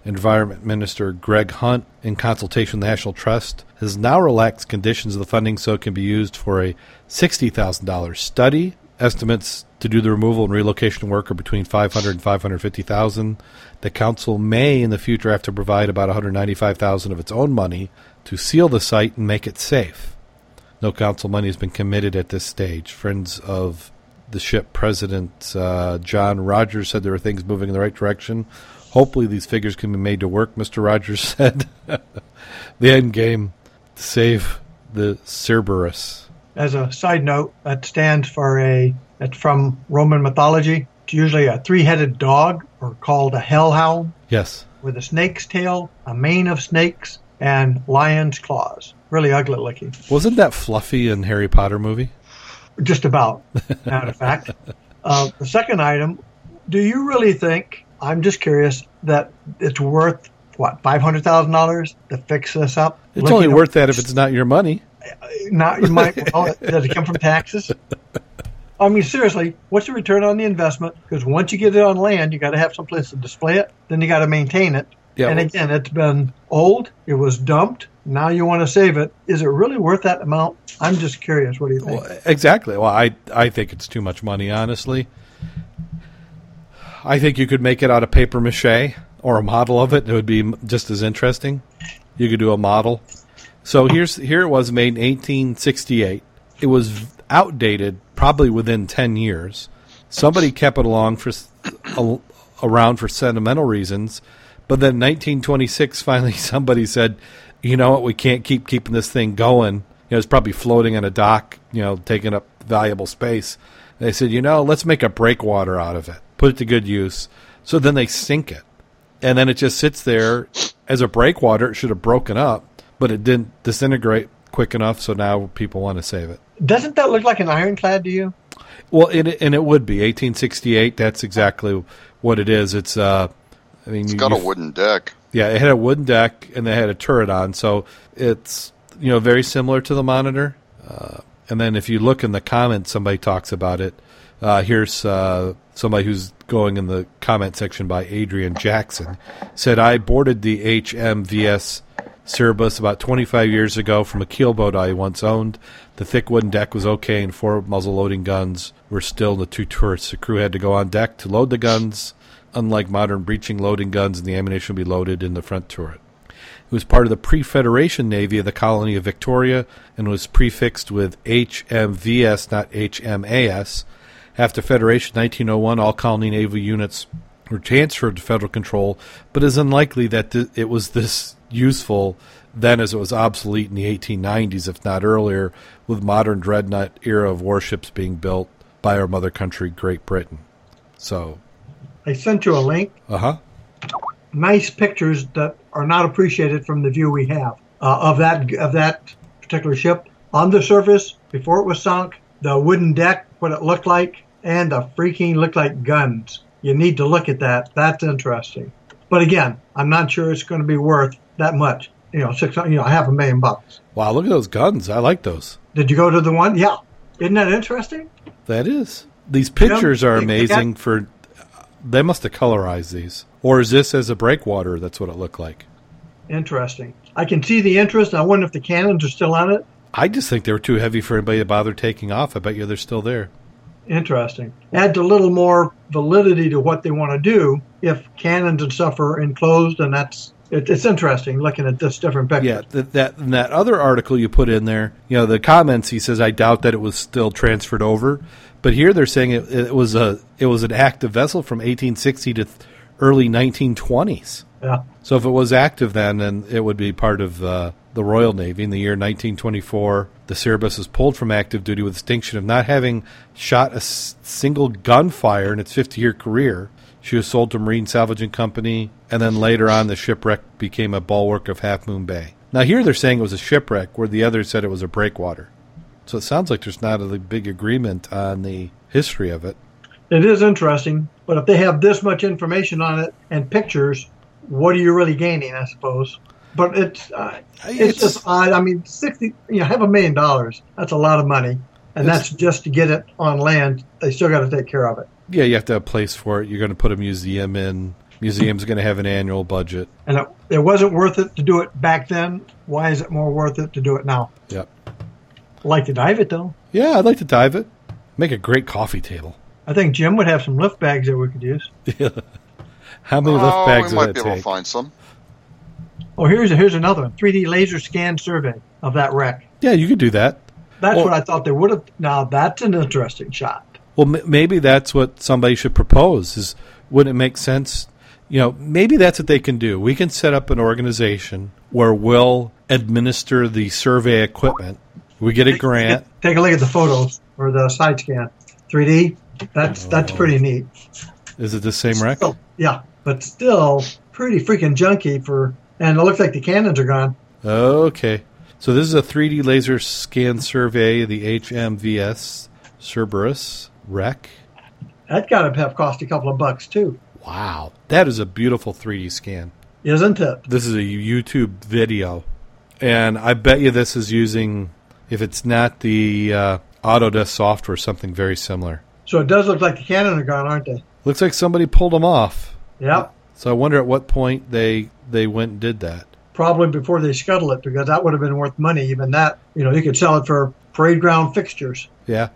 B: Environment Minister Greg Hunt, in consultation with the National Trust, has now relaxed conditions of the funding so it can be used for a $60,000 study. Estimates to do the removal and relocation work are between 500 and 550,000. The council may in the future have to provide about 195,000 of its own money to seal the site and make it safe. No council money has been committed at this stage. Friends of the ship president uh, John Rogers said there are things moving in the right direction. Hopefully, these figures can be made to work. Mr. Rogers [laughs] said, [laughs] "The end game to save the Cerberus."
C: As a side note, that stands for a. That's from Roman mythology. It's usually a three-headed dog, or called a hellhound,
B: Yes,
C: with a snake's tail, a mane of snakes, and lion's claws. Really ugly looking.
B: wasn't that Fluffy in Harry Potter movie?
C: Just about, matter of fact. Uh, the second item, do you really think, I'm just curious, that it's worth, what, $500,000 to fix this up?
B: It's
C: Looking
B: only worth that if it's not your money.
C: Not, you might, well, does it come from taxes? I mean, seriously, what's the return on the investment? Because once you get it on land, you got to have some place to display it. Then you got to maintain it.
B: Yeah,
C: and
B: well-
C: again, it's been old. It was dumped. Now you want to save it. Is it really worth that amount? I'm just curious. What do you think?
B: Well, exactly. Well, I I think it's too much money, honestly. I think you could make it out of paper mache or a model of it. It would be just as interesting. You could do a model. So here's here it was made in 1868. It was outdated probably within 10 years. Somebody kept it along for a, around for sentimental reasons, but then 1926 [laughs] finally somebody said, "You know what? We can't keep keeping this thing going." You know, it's probably floating on a dock, you know, taking up valuable space. They said, "You know, let's make a breakwater out of it. Put it to good use." So then they sink it and then it just sits there as a breakwater. It should have broken up, but it didn't disintegrate quick enough. So now people want to save it.
C: Doesn't that look like an ironclad to you?
B: Well, and it, and it would be 1868. That's exactly what it is. It's uh, I mean,
D: It's
B: you-
D: got a wooden deck.
B: yeah, it had a wooden deck and they had a turret on, so it's you know very similar to the monitor. Uh, and then if you look in the comments, somebody talks about it. Uh, here's uh, somebody who's going in the comment section by Adrian Jackson. Said I boarded the HMVS Cerberus about 25 years ago from a keelboat I once owned. The thick wooden deck was okay, and four muzzle loading guns were still in the two turrets. The crew had to go on deck to load the guns. Unlike modern breaching loading guns, and the ammunition would be loaded in the front turret. It was part of the pre Federation Navy of the colony of Victoria and was prefixed with HMVS, not HMAS. After Federation 1901, all colony naval units were transferred to federal control, but it is unlikely that th- it was this useful then as it was obsolete in the 1890s, if not earlier, with modern dreadnought era of warships being built by our mother country, Great Britain. So,
C: I sent you a link.
B: uh huh.
C: Nice pictures that are not appreciated from the view we have uh, of that of that particular ship on the surface before it was sunk, the wooden deck, what it looked like, and the freaking looked like guns. You need to look at that. That's interesting. But again, I'm not sure it's going to be worth that much. You know, six, you know, half a million bucks.
B: Wow, look at those guns. I like those.
C: Did you go to the one? Yeah. Isn't that interesting?
B: That is. These pictures are
C: they- they
B: amazing for they must have colorized these. Or is this as a breakwater that's what it looked like?
C: Interesting. I can see the interest. I wonder if the cannons are still on it.
B: I just think they were too heavy for anybody to bother taking off. I bet you they're still there.
C: Interesting. Adds a little more validity to what they want to do if cannons and stuff are enclosed, and that's it, it's interesting looking at this different picture.
B: Yeah, that that and that other article you put in there, you know, the comments he says I doubt that it was still transferred over, but here they're saying it, it was a it was an active vessel from 1860 to th- early 1920s.
C: Yeah.
B: So if it was active then, then it would be part of uh, the Royal Navy. In the year 1924, the Cerberus was pulled from active duty with distinction of not having shot a s- single gunfire in its 50-year career. She was sold to Marine Salvaging Company, and then later on, the shipwreck became a bulwark of Half Moon Bay. Now here they're saying it was a shipwreck, where the others said it was a breakwater. So it sounds like there's not a big agreement on the history of it.
C: It is interesting, but if they have this much information on it and pictures, what are you really gaining? I suppose. But it's uh, it's,
B: It's-
C: just odd. I mean, sixty. You know, have a million dollars. That's a lot of money, and that's just to get it on land. They still got to take care of it.
B: Yeah, you have to have a place for it. You're going to put a museum in. Museum's going to have an annual budget.
C: And it, it wasn't worth it to do it back then. Why is it more worth it to do it now?
B: Yep.
C: I like to dive it though.
B: Yeah, I'd like to dive it. Make a great coffee table.
C: I think Jim would have some lift bags that we could use. [laughs]
B: How many lift
D: oh,
B: bags
D: we might be
B: it
D: able to find some.
C: Oh, here's here's another one: 3D laser scan survey of that wreck.
B: Yeah, you could do that.
C: That's
B: Well-
C: what I thought they would have. Now that's an interesting shot.
B: Well, m- maybe that's what somebody should propose. Is wouldn't it make sense? You know, maybe that's what they can do. We can set up an organization where we'll administer the survey equipment. We get a grant.
C: Take a look at the photos or the side scan. 3D. That's that's pretty oh. neat.
B: Is it the same wreck?
C: Oh, yeah, but still pretty freaking junky for. And it looks like the cannons are gone.
B: Okay. So this is a 3D laser scan survey of the HMVS Cerberus wreck.
C: That got to have cost a couple of bucks too,
B: Wow. That is a beautiful 3D scan.
C: isn't it?
B: This is a YouTube video. And I bet you this is using, if it's not the uh, Autodesk software, something very similar.
C: So it does look like the cannons are gone, aren't they?
B: Looks like somebody pulled them off.
C: Yep.
B: So I wonder at what point they they went and did that.
C: Probably before they scuttle it, because that would have been worth money. Even that, you know, you could sell it for parade ground fixtures.
B: Yeah.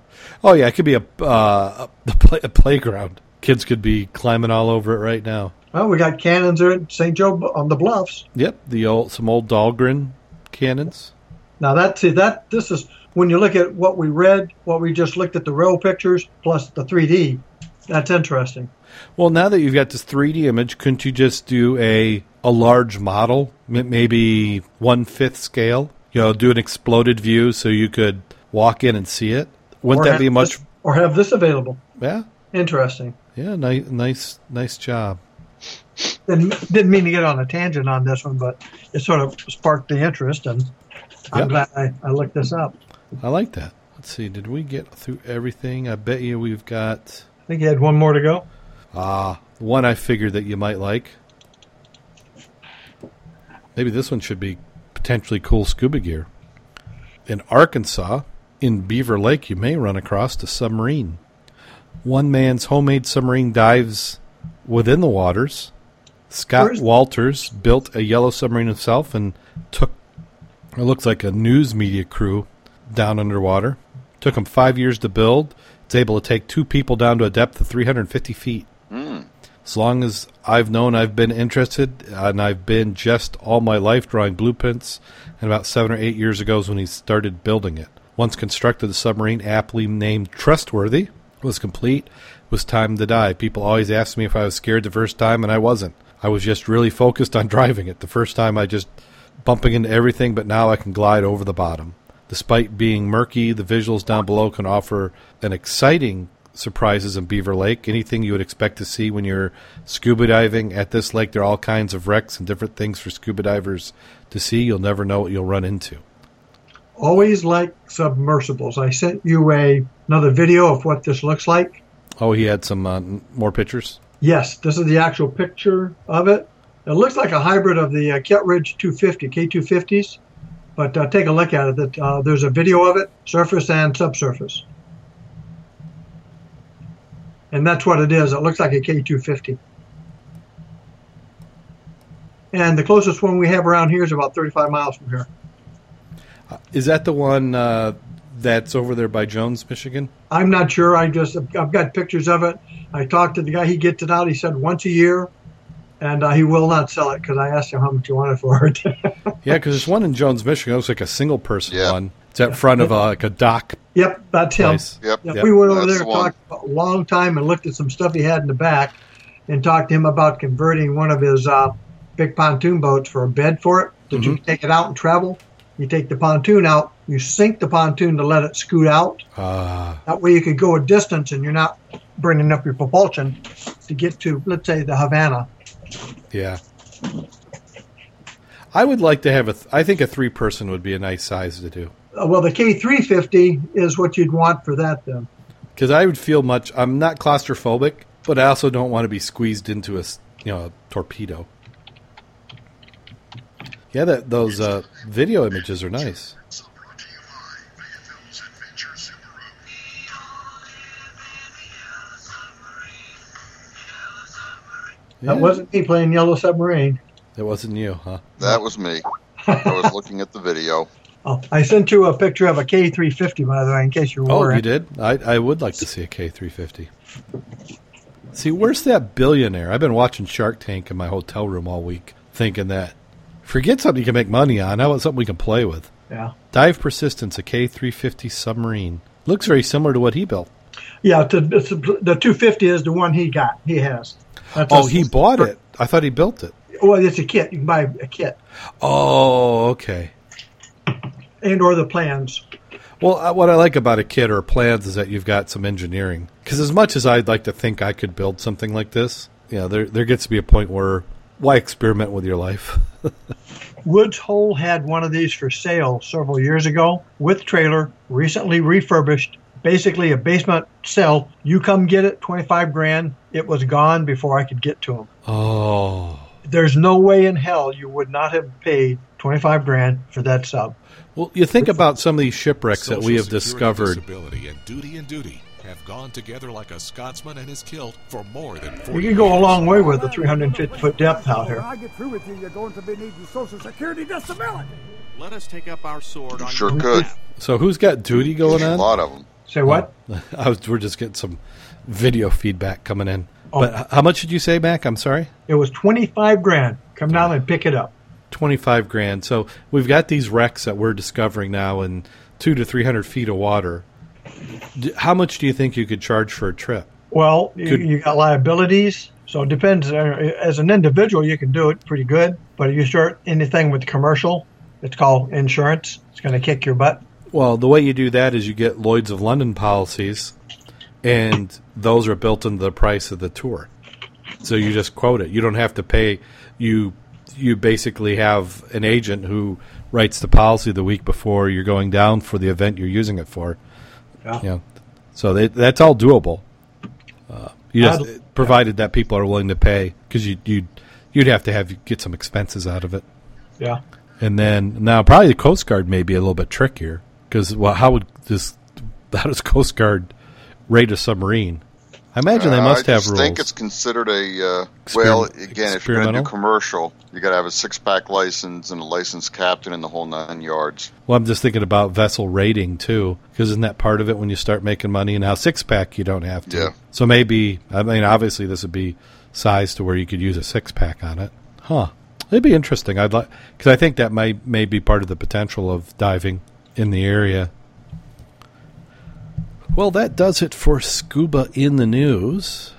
B: Oh yeah, it could be a uh, a, play, a playground. Kids could be climbing all over it right now.
C: Well, we got cannons at St. Joe on the Bluffs.
B: Yep, the old some old Dahlgren cannons.
C: Now that see that this is when you look at what we read, what we just looked at the rail pictures plus the 3D. That's interesting.
B: Well, now that you've got this 3D image, couldn't you just do a a large model, maybe one fifth scale? You know, do an exploded view so you could walk in and see it. Wouldn't that be much?
C: this- or have this available?
B: Yeah,
C: Interesting.
B: yeah, nice, nice, nice job.
C: Didn't, didn't mean to get on a tangent on this one, but it sort of sparked the interest, and I'm
B: Yep.
C: glad I, I looked this up.
B: I like that. Let's see, did we get through everything? I bet you we've got
C: I think you had one more to go.
B: ah one I figured that you might like. Maybe this one should be potentially cool scuba gear. In Arkansas, in Beaver Lake, you may run across a submarine. One man's homemade submarine dives within the waters. Scott
C: Where's-
B: Walters built a yellow submarine himself and took it looks like a news media crew down underwater. Took him five years to build. It's able to take two people down to a depth of 350 feet. Hmm. As long as I've known I've been interested, and I've been just all my life drawing blueprints, and about seven or eight years ago is when he started building it. Once constructed, the submarine, aptly named Trustworthy, was complete. It was time to die. People always asked me if I was scared the first time, and I wasn't. I was just really focused on [laughs] driving it. The first time I just bumping into everything, but now I can glide over the bottom. Despite being murky, the visuals down below can offer an exciting surprises in Beaver Lake. Anything you would expect to see when you're scuba diving at this lake, there are all kinds of wrecks and different things for scuba divers to see. You'll never know what you'll run into.
C: always like submersibles. I sent you a another video of what this looks like.
B: Oh, he had some uh, more pictures.
C: Yes, this is the actual picture of it. It looks like a hybrid of the uh, Kittredge 250 K250s, but uh, take a look at it. That uh, there's a video of it, surface and subsurface, and that's what it is. It looks like a K250. And the closest one we have around here is about 35 miles from here.
B: Is that the one uh, that's over there by Jones, Michigan?
C: I'm not sure. I just I've got pictures of it. I talked to the guy. He gets it out. He said once a year, and uh, he will not sell it because I asked him how much he wanted for it. [laughs]
B: Yeah, because there's one in Jones, Michigan. It looks like a single person
D: Yeah.
B: one. It's at front of a, like a dock
C: yep, that's him.
B: place.
D: Yep.
B: Yep.
C: we went over
D: That's
C: there,
D: the one.
C: talked a long time, and looked at some stuff he had in the back, and talked to him about converting one of his uh, big pontoon boats for a bed for it. That you take it out and travel. You take the pontoon out, you sink the pontoon to let it scoot out.
B: Ah,
C: That way, you could go a distance, and you're not burning up your propulsion to get to, let's say, the Havana.
B: Yeah. I would like to have a. Th- I think a three person would be a nice size to do.
C: Uh, well, the K350 is what you'd want for that, then.
B: Because I would feel much. I'm not claustrophobic, but I also don't want to be squeezed into a you know a torpedo. Yeah, that those uh, video images are nice.
C: That wasn't me playing Yellow Submarine.
B: That wasn't you, huh?
D: That was me. I was looking at the video. [laughs]
C: Oh, I sent you a picture of a K350, by the way, in case you're
B: Oh, you did? I, I would like to see a K three fifty. See, where's that billionaire? I've been watching Shark Tank in my hotel room all week, thinking that forget something you can make money on. How about something we can play with?
C: Yeah.
B: Dive Persistence, a K three fifty submarine. Looks very similar to what he built.
C: Yeah, to, it's, the 250 is the one he got. He has. That's
B: Oh,
C: a-
B: he bought it. I thought he built it.
C: Well, it's a kit. You can buy a kit
B: Oh, okay.
C: and or the plans.
B: Well, uh, what I like about a kit or plans is that you've got some engineering. Because as much as I'd like to think I could build something like this, you know, there there gets to be a point where why experiment with your life? [laughs]
C: Woods Hole had one of these for sale several years ago with trailer, recently refurbished. Basically, a basement cell. You come get it, 25 grand. It was gone before I could get to him.
B: oh,
C: There's no way in hell you would not have paid 25 grand for that sub.
B: well, you think about some of these shipwrecks that we have
E: Security
B: discovered.
E: Disability and duty and duty have gone together like a Scotsman and his kilt for more than 40
C: You can go a long way with a 350 foot depth out here.
F: I get through with you, you're going to be needing Social Security disability.
G: Let us take up our sword on
D: Sure
G: your
D: could.
B: So who's got duty going on?
D: A
B: on?
D: lot of them.
C: Say what? [laughs]
B: I was, we're just getting some video feedback coming in.
C: Oh.
B: But how much did you say, Mac? I'm sorry.
C: It was 25 grand. Come down and pick it up.
B: 25 grand. So we've got these wrecks that we're discovering now in two to 300 feet of water. How much do you think you could charge for a trip?
C: Well, you,
B: Could-
C: you got liabilities, so it depends. Uh, As an individual, you can do it pretty good, but if you start anything with commercial, it's called insurance. It's going to kick your butt.
B: Well, the way you do that is you get Lloyd's of London policies, and those are built into the price of the tour. So you just quote it. You don't have to pay. You you basically have an agent who writes the policy the week before you're going down for the event you're using it for.
C: Yeah.
B: You know, so they, that's all doable. Uh, you just
C: I'd-
B: provided that people are willing to pay because you you you'd have to have get some expenses out of it.
C: Yeah.
B: And then now probably the Coast Guard may be a little bit trickier because well, how would this? [laughs] How does Coast Guard rate a submarine? I imagine they
D: Uh,
B: must
D: I
B: have
D: just
B: rules.
D: think it's considered a uh,
B: Experim-
D: well. Again, if you're going to do commercial, you got to have a six-pack license and a licensed captain and the whole nine yards.
B: well, I'm just thinking about vessel rating too, because isn't that part of it when you start making money? And now six pack you don't have to.
D: Yeah.
B: So maybe I mean obviously this would be sized to where you could use a six pack on it. Huh? It'd be interesting. I'd like because I think that might may be part of the potential of diving in the area. Well, that does it for Scuba in the News.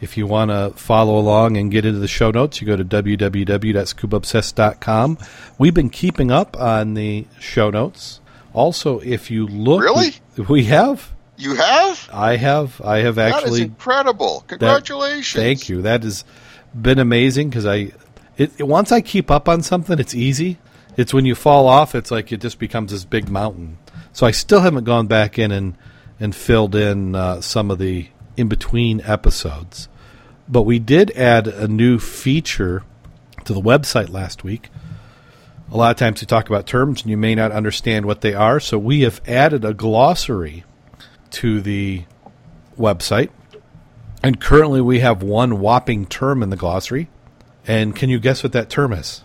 B: If you want to follow along and get into the show notes, you go to www.scubaobsessed.com. We've been keeping up on the show notes. Also, if you look,
D: Really?
B: we have.
D: You have?
B: I have. I have
D: that is
B: actually.
D: incredible. Congratulations.
B: Thank you. That has been amazing because I, it- once I keep up on something, it's easy. It's when you fall off, it's like it just becomes this big mountain. So I still haven't gone back in and and filled in uh, some of the in between episodes, but we did add a new feature to the website last week. A lot of times we talk about terms and you may not understand what they are, so we have added a glossary to the website. And currently we have one whopping term in the glossary. And can you guess what that term is?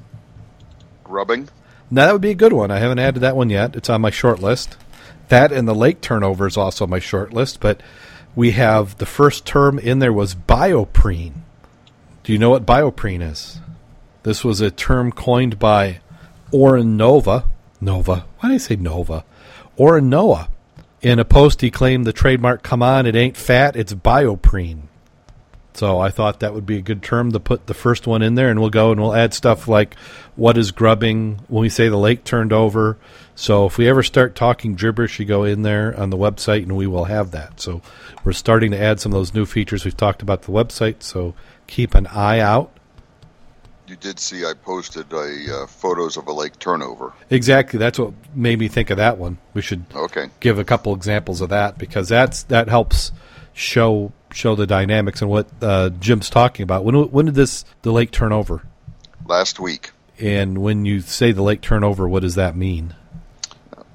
D: Grubbing.
B: Now that would be a good one. I haven't added that one yet. It's on my short list. That and the lake turnover is also on my short list, but we have the first term in there was bioprene. Do you know what bioprene is? This was a term coined by Oren Nova. Nova. Why did I say Nova? Oren Noah. In a post, he claimed the trademark, come on, it ain't fat, it's bioprene. So I thought that would be a good term to put the first one in there, and we'll go and we'll add stuff like what is grubbing when we say the lake turned over. So if we ever start talking gibberish, you go in there on the website, and we will have that. So we're starting to add some of those new features we've talked about the website. So keep an eye out.
D: You did see I posted a uh, photos of a lake turnover.
B: Exactly, that's what made me think of that one. We should
D: Okay.
B: give a couple examples of that because that's that helps show show the dynamics and what uh, Jim's talking about. When when did this the lake turn over?
D: Last week.
B: And when you say the lake turnover, what does that mean?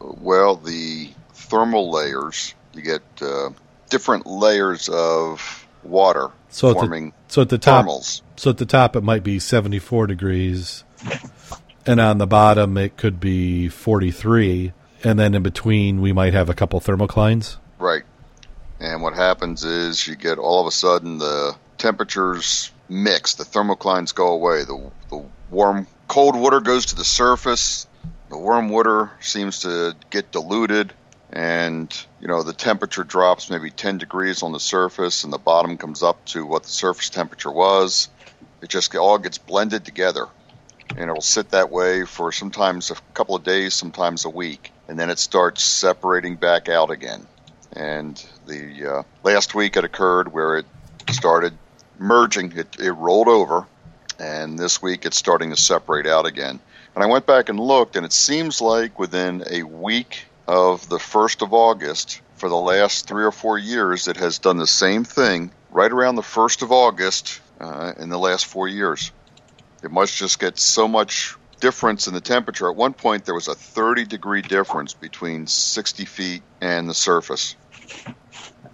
D: Well, the thermal layers, you get uh, different layers of water
B: So at the-
D: forming
B: So at the top,
D: thermals.
B: so at the top it might be seventy four degrees, and on the bottom it could be forty three, and then in between we might have a couple thermoclines.
D: Right. And what happens is you get all of a sudden the temperatures mix, the thermoclines go away. The, the warm, cold water goes to the surface. The warm water seems to get diluted, and you know the temperature drops maybe 10 degrees on the surface, and the bottom comes up to what the surface temperature was. It just all gets blended together, and it'll sit that way for sometimes a couple of days, sometimes a week, and then it starts separating back out again and the uh, last week it occurred where it started merging. It, it rolled over, and this week it's starting to separate out again. And I went back and looked, and it seems like within a week of the first of August, for the last three or four years, it has done the same thing right around the first of August uh, in the last four years. It must just get so much difference in the temperature. At one point, there was a 30 degree difference between 60 feet and the surface.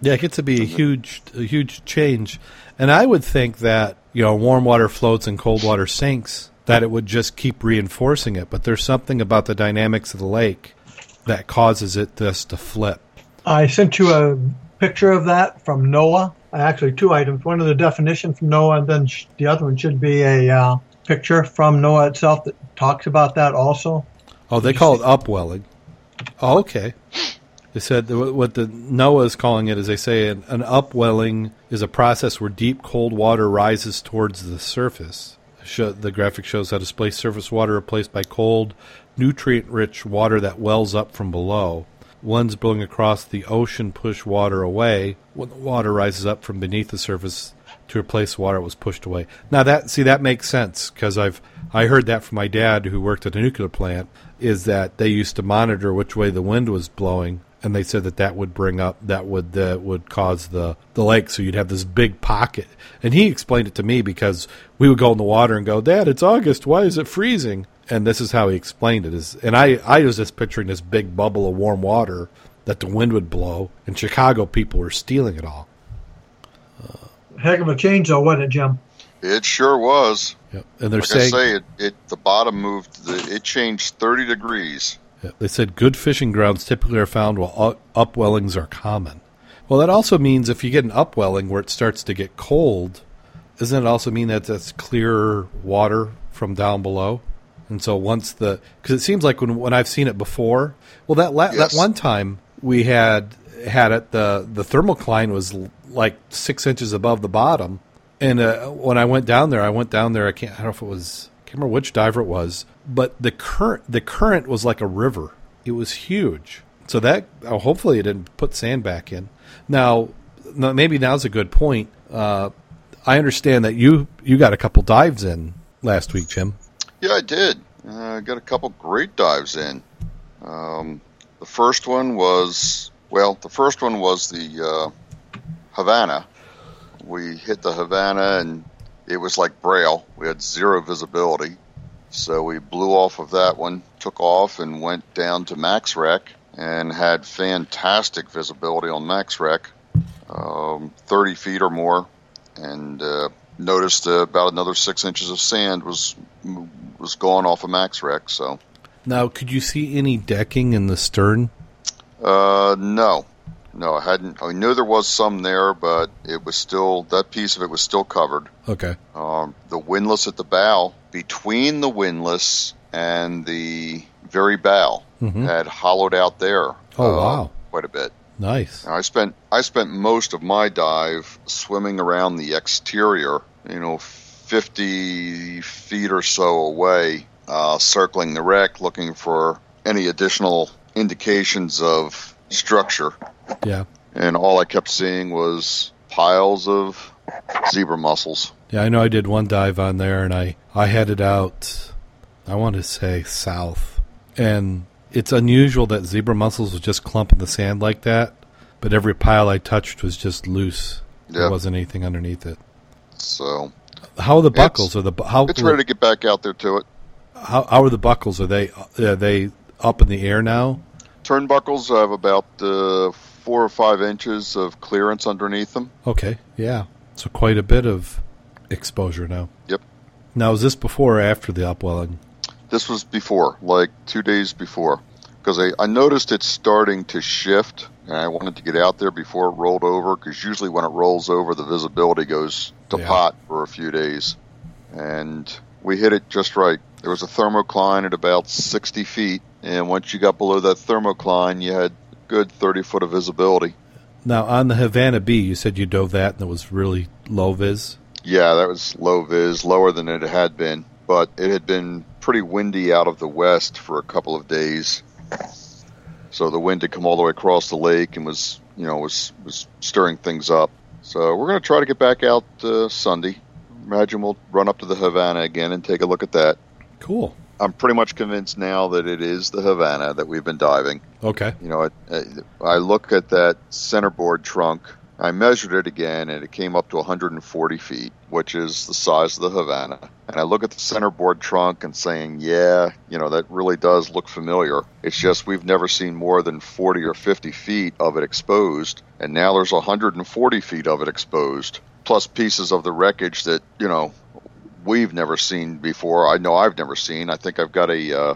B: Yeah, it gets to be a huge, a huge change, and I would think that you know warm water floats and cold water sinks that it would just keep reinforcing it. But there's something about the dynamics of the lake that causes it just to flip.
C: I sent you a picture of that from NOAA. Actually, two items. One of the definition from NOAA, and then sh- the other one should be a uh, picture from NOAA itself that talks about that also.
B: Oh, they call it upwelling. Oh, okay. They said what the NOAA is calling it is they say an, an upwelling is a process where deep cold water rises towards the surface. The graphic shows how displaced surface water replaced by cold, nutrient-rich water that wells up from below. Winds blowing across the ocean push water away when the water rises up from beneath the surface to replace water was pushed away. Now that see that makes sense because I've I heard that from my dad who worked at a nuclear plant is that they used to monitor which way the wind was blowing and they said that that would bring up that would that would cause the the lake. So you'd have this big pocket. And he explained it to me because we would go in the water and go dad it's august. Why is it freezing? And this is how he explained it is and i i was just picturing this big bubble of warm water that the wind would blow and chicago people were stealing it all
C: Heck of a change, though, wasn't it, Jim?
D: It sure was.
B: Yep. and they're
D: Like
B: saying
D: I say, it, it the bottom moved. The, it changed 30 degrees.
B: Yeah, they said good fishing grounds typically are found while upwellings are common. Well, that also means if you get an upwelling where it starts to get cold, doesn't it also mean that that's clearer water from down below? And so once the because it seems like when when I've seen it before, well that la-
D: Yes.
B: that one time we had had it the the thermocline was l- like six inches above the bottom, and uh, when I went down there, I went down there. I can't I don't know if it was I can't remember which diver it was, but the current the current was like a river. It was huge. So that uh, hopefully it didn't put sand back in. Now, no, maybe now's a good point. Uh, I understand that you you got a couple dives in last week, Jim.
D: Yeah, I did. Uh, got a couple great dives in. Um, the first one was well, the first one was the uh, Havana. We hit the Havana and it was like braille. We had zero visibility, so we blew off of that one, took off, and went down to Max Rec and had fantastic visibility on Max Rec, um, 30 feet or more, and uh, noticed uh, about another six inches of sand was was gone off of Max Rec. So
B: Now, could you see any decking in the stern?
D: Uh, no, no, I hadn't. I knew there was some there, but it was still that piece of it was still covered.
B: Okay.
D: Um, the windlass at the bow, between the windlass and the very bow,
B: Mhm.
D: had hollowed out there.
B: Oh,
D: uh,
B: wow.
D: quite a bit.
B: Nice.
D: I spent I spent most of my dive swimming around the exterior, you know, fifty feet or so away, uh, circling the wreck, looking for any additional indications of structure.
B: Yeah.
D: And all I kept seeing was piles of zebra mussels.
B: Yeah, I know I did one dive on there and I, I headed out, I want to say south. And it's unusual that zebra mussels would just clump in the sand like that, but every pile I touched was just loose. There wasn't anything underneath it.
D: So
B: How are the buckles? Are the how
D: it's ready to get back out there to it.
B: how, how are the buckles? Are they are they up in the air now?
D: Turnbuckles have about uh, four or five inches of clearance underneath them.
B: Okay, yeah. So quite a bit of exposure now.
D: Yep.
B: Now is this before or after the upwelling?
D: This was before, like two days before, because I, I noticed it starting to shift, and I wanted to get out there before it rolled over. Because usually when it rolls over, the visibility goes to
B: Yeah.
D: pot for a few days, and we hit it just right. There was a thermocline at about 60 feet, and once you got below that thermocline, you had good 30 foot of visibility.
B: Now on the Havana B, you said you dove that and it was really low vis.
D: Yeah, that was low vis, lower than it had been, but it had been pretty windy out of the west for a couple of days. So the wind had come all the way across the lake and was, you know, was was stirring things up. So we're going to try to get back out uh, Sunday. Imagine we'll run up to the Havana again and take a look at that.
B: Cool.
D: I'm pretty much convinced now that it is the Havana that we've been diving.
B: Okay.
D: You know, uh, I look at that centerboard trunk. I measured it again, and it came up to 140 feet, which is the size of the Havana. And I look at the centerboard trunk and saying, yeah, you know, that really does look familiar. It's just we've never seen more than 40 or 50 feet of it exposed, and now there's 140 feet of it exposed, plus pieces of the wreckage that, you know, we've never seen before. I know I've never seen. I think I've got a uh,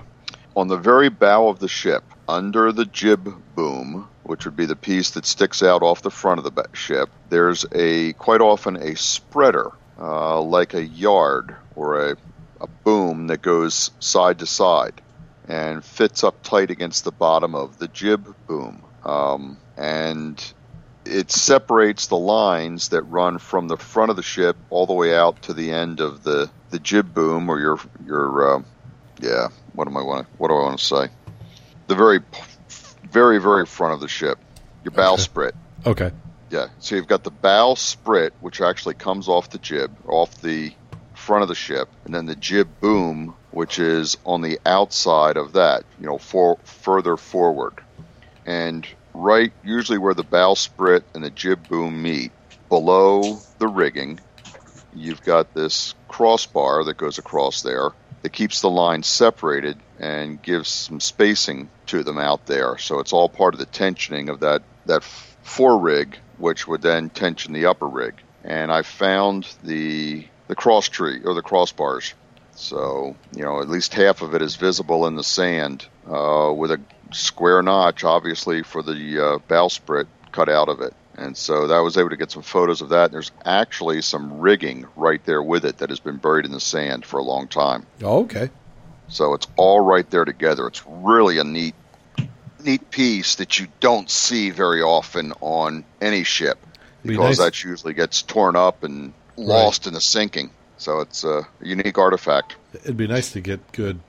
D: on the very bow of the ship, under the jib boom, which would be the piece that sticks out off the front of the ship. There's a quite often a spreader, uh, like a yard or a a boom that goes side to side and fits up tight against the bottom of the jib boom. Um, and it separates the lines that run from the front of the ship all the way out to the end of the, the jib boom or your your uh, yeah what am I want what do I want to say the very very very front of the ship your bow
B: Okay.
D: sprit
B: Okay.
D: yeah so you've got the bow sprit which actually comes off the jib off the front of the ship and then the jib boom which is on the outside of that you know for further forward and right usually where the bow sprit and the jib boom meet below the rigging you've got this crossbar that goes across there that keeps the lines separated and gives some spacing to them out there. So it's all part of the tensioning of that that fore rig which would then tension the upper rig. And i found the the cross tree or the crossbars. So, you know, at least half of it is visible in the sand uh, with a square notch, obviously, for the uh, bowsprit cut out of it. And so that was able to get some photos of that. There's actually some rigging right there with it that has been buried in the sand for a long time.
B: Oh, okay.
D: So it's all right there together. It's really a neat, neat piece that you don't see very often on any ship
B: Be
D: because
B: nice-
D: that usually gets torn up and lost in the sinking. So it's a unique artifact.
B: It'd be nice to get good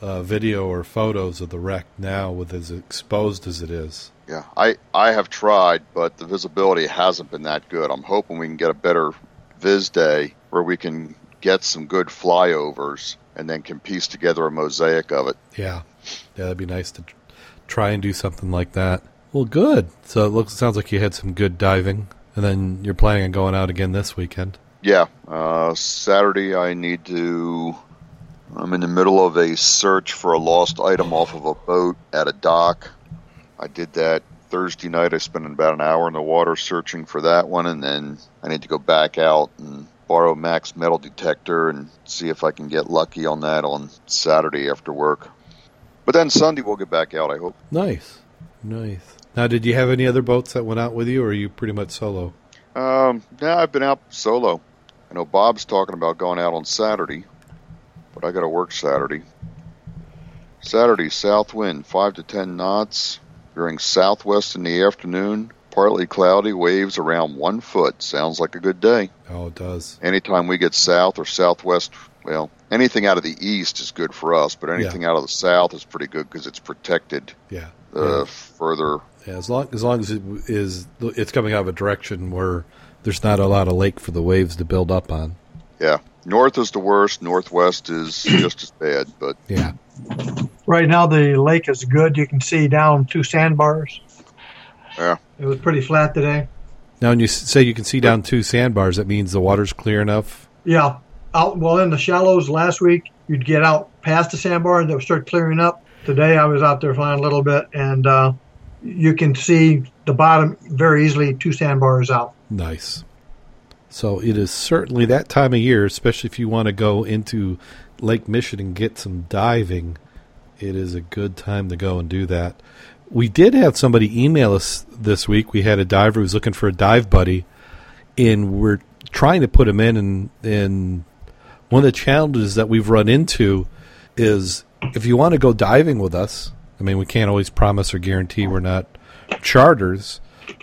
B: uh, video or photos of the wreck now with as exposed as it is.
D: Yeah, I, I have tried, but the visibility hasn't been that good. I'm hoping we can get a better vis day where we can get some good flyovers and then can piece together a mosaic of it.
B: Yeah, yeah, that'd be nice to try and do something like that. Well, good. So it looks sounds like you had some good diving, and then you're planning on going out again this weekend.
D: Yeah, uh, Saturday I need to. I'm in the middle of a search for a lost item off of a boat at a dock. I did that Thursday night. I spent about an hour in the water searching for that one, and then I need to go back out and borrow Mac's metal detector and see if I can get lucky on that on Saturday after work. But then Sunday we'll get back out. I hope.
B: Nice, nice. Now, did you have any other boats that went out with you, or are you pretty much solo?
D: Um, yeah, I've been out solo. I know Bob's talking about going out on Saturday, but I got to work Saturday. Saturday, south wind, 5 to 10 knots. During southwest in the afternoon, partly cloudy, waves around one foot. Sounds like a good day.
B: Oh, it does.
D: Anytime we get south or southwest, well, anything out of the east is good for us, but anything out of the south is pretty good because it's protected
B: Yeah.
D: uh,
B: yeah.
D: further.
B: Yeah, as long as long as it is it's coming out of a direction where there's not a lot of lake for the waves to build up on.
D: Yeah. North is the worst, northwest is [clears throat] just as bad, but
B: Yeah.
C: Right now, the lake is good. You can see down two sandbars.
D: Yeah.
C: It was pretty flat today.
B: Now, when you say you can see down two sandbars, that means the water's clear enough.
C: Yeah. Out well in the shallows last week, you'd get out past the sandbar and they would start clearing up. Today, I was out there flying a little bit, and uh, you can see the bottom very easily. Two sandbars out.
B: Nice. So it is certainly that time of year, especially if you want to go into Lake Michigan and get some diving. It is a good time to go and do that. We did have somebody email us this week. We had a diver who's looking for a dive buddy, and we're trying to put him in. And, and one of the challenges that we've run into is if you want to go diving with us, I mean, we can't always promise or guarantee we're not charters,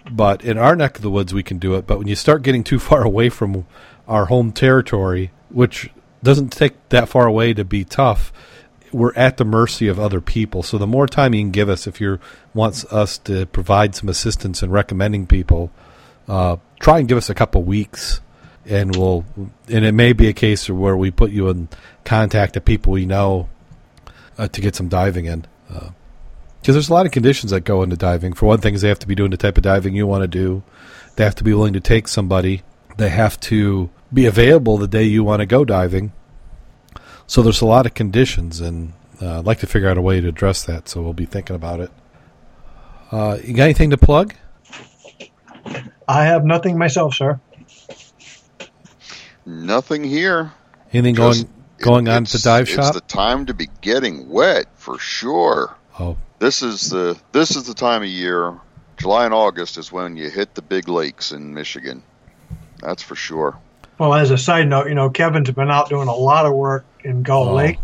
B: but in our neck of the woods we can do it. But when you start getting too far away from our home territory, which doesn't take that far away to be tough, we're at the mercy of other people. So the more time you can give us, if you wants us to provide some assistance in recommending people, uh, try and give us a couple weeks, and we'll. And it may be a case where we put you in contact of people we know uh, to get some diving in. Because there's a lot of conditions that go into diving. For one thing, is they have to be doing the type of diving you want to do. They have to be willing to take somebody. They have to be available the day you want to go diving. So there's a lot of conditions, and uh, I'd like to figure out a way to address that. So we'll be thinking about it. Uh, you got anything to plug?
C: I have nothing myself, sir.
D: nothing here.
B: Anything
D: Just-
B: going going
D: it-
B: on at the
D: it's-
B: dive
D: It's the time to be getting wet for sure.
B: oh,
D: This is the this is the time of year. July and August is when you hit the big lakes in Michigan. That's for sure.
C: Well, as a side note, you know, Kevin's been out doing a lot of work in Gull
B: Oh.
C: Lake.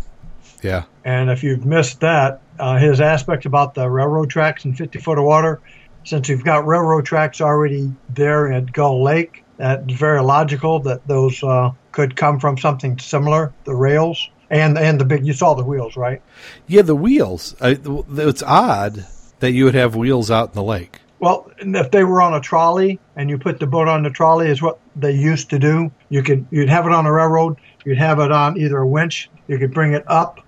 B: yeah.
C: And if you've missed that, uh, his aspect about the railroad tracks and 50 foot of water, since we've got railroad tracks already there at Gull Lake, that's very logical that those uh, could come from something similar, the rails and and the big. You saw the wheels, right?
B: Yeah, the wheels. I, it's odd that you would have wheels out in the lake.
C: Well, if they were on a trolley and you put the boat on the trolley, is what they used to do. You could you'd have it on a railroad. You'd have it on either a winch. You could bring it up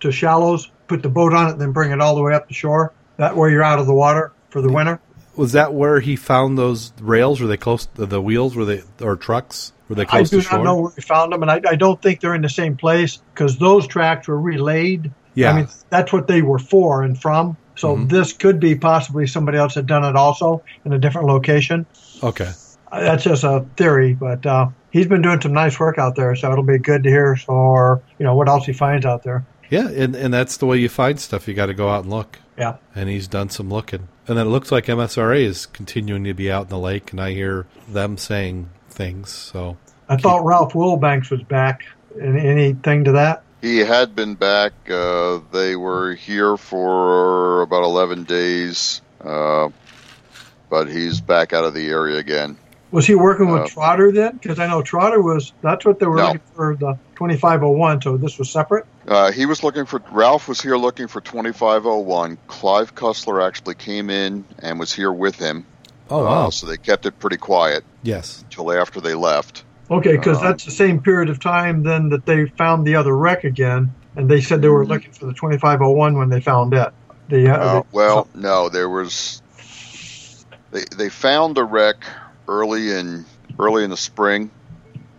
C: to shallows, put the boat on it, then bring it all the way up the shore. That way you're out of the water for the winter.
B: Was that where he found those rails? Were they close? To the wheels were they or trucks? Were they close I
C: do
B: to shore?
C: not know where we found them, and I, I don't think they're in the same place because those tracks were relayed.
B: Yeah.
C: I mean that's what they were for and from. So
B: Mhm.
C: this could be possibly somebody else had done it also in a different location.
B: Okay.
C: Uh, That's just a theory, but uh, he's been doing some nice work out there, so it'll be good to hear for you know what else he finds out there.
B: Yeah, and and that's the way you find stuff. You got to go out and look.
C: Yeah.
B: And he's done some looking, and then it looks like MSRA is continuing to be out in the lake, and I hear them saying things. So
C: I thought Ralph Wilbanks was back. Any, anything to that?
D: He had been back. Uh, they were here for about 11 days, uh, but he's back out of the area again.
C: Was he working with
D: Uh,
C: Trotter then? Because I know Trotter was. That's what they were
D: No.
C: looking for the 2501. So this was separate.
D: Uh, he was looking for Ralph was here looking for 2501. Clive Cussler actually came in and was here with him.
B: oh
D: Uh,
B: wow,
D: so they kept it pretty quiet
B: yes,
D: until after they left.
C: Okay, because
D: Um,
C: that's the same period of time then that they found the other wreck again, and they said they were looking for the 2501 when they found it. The, uh,
D: Uh,
C: the-
D: well, no, there was. They they found the wreck early in early in the spring,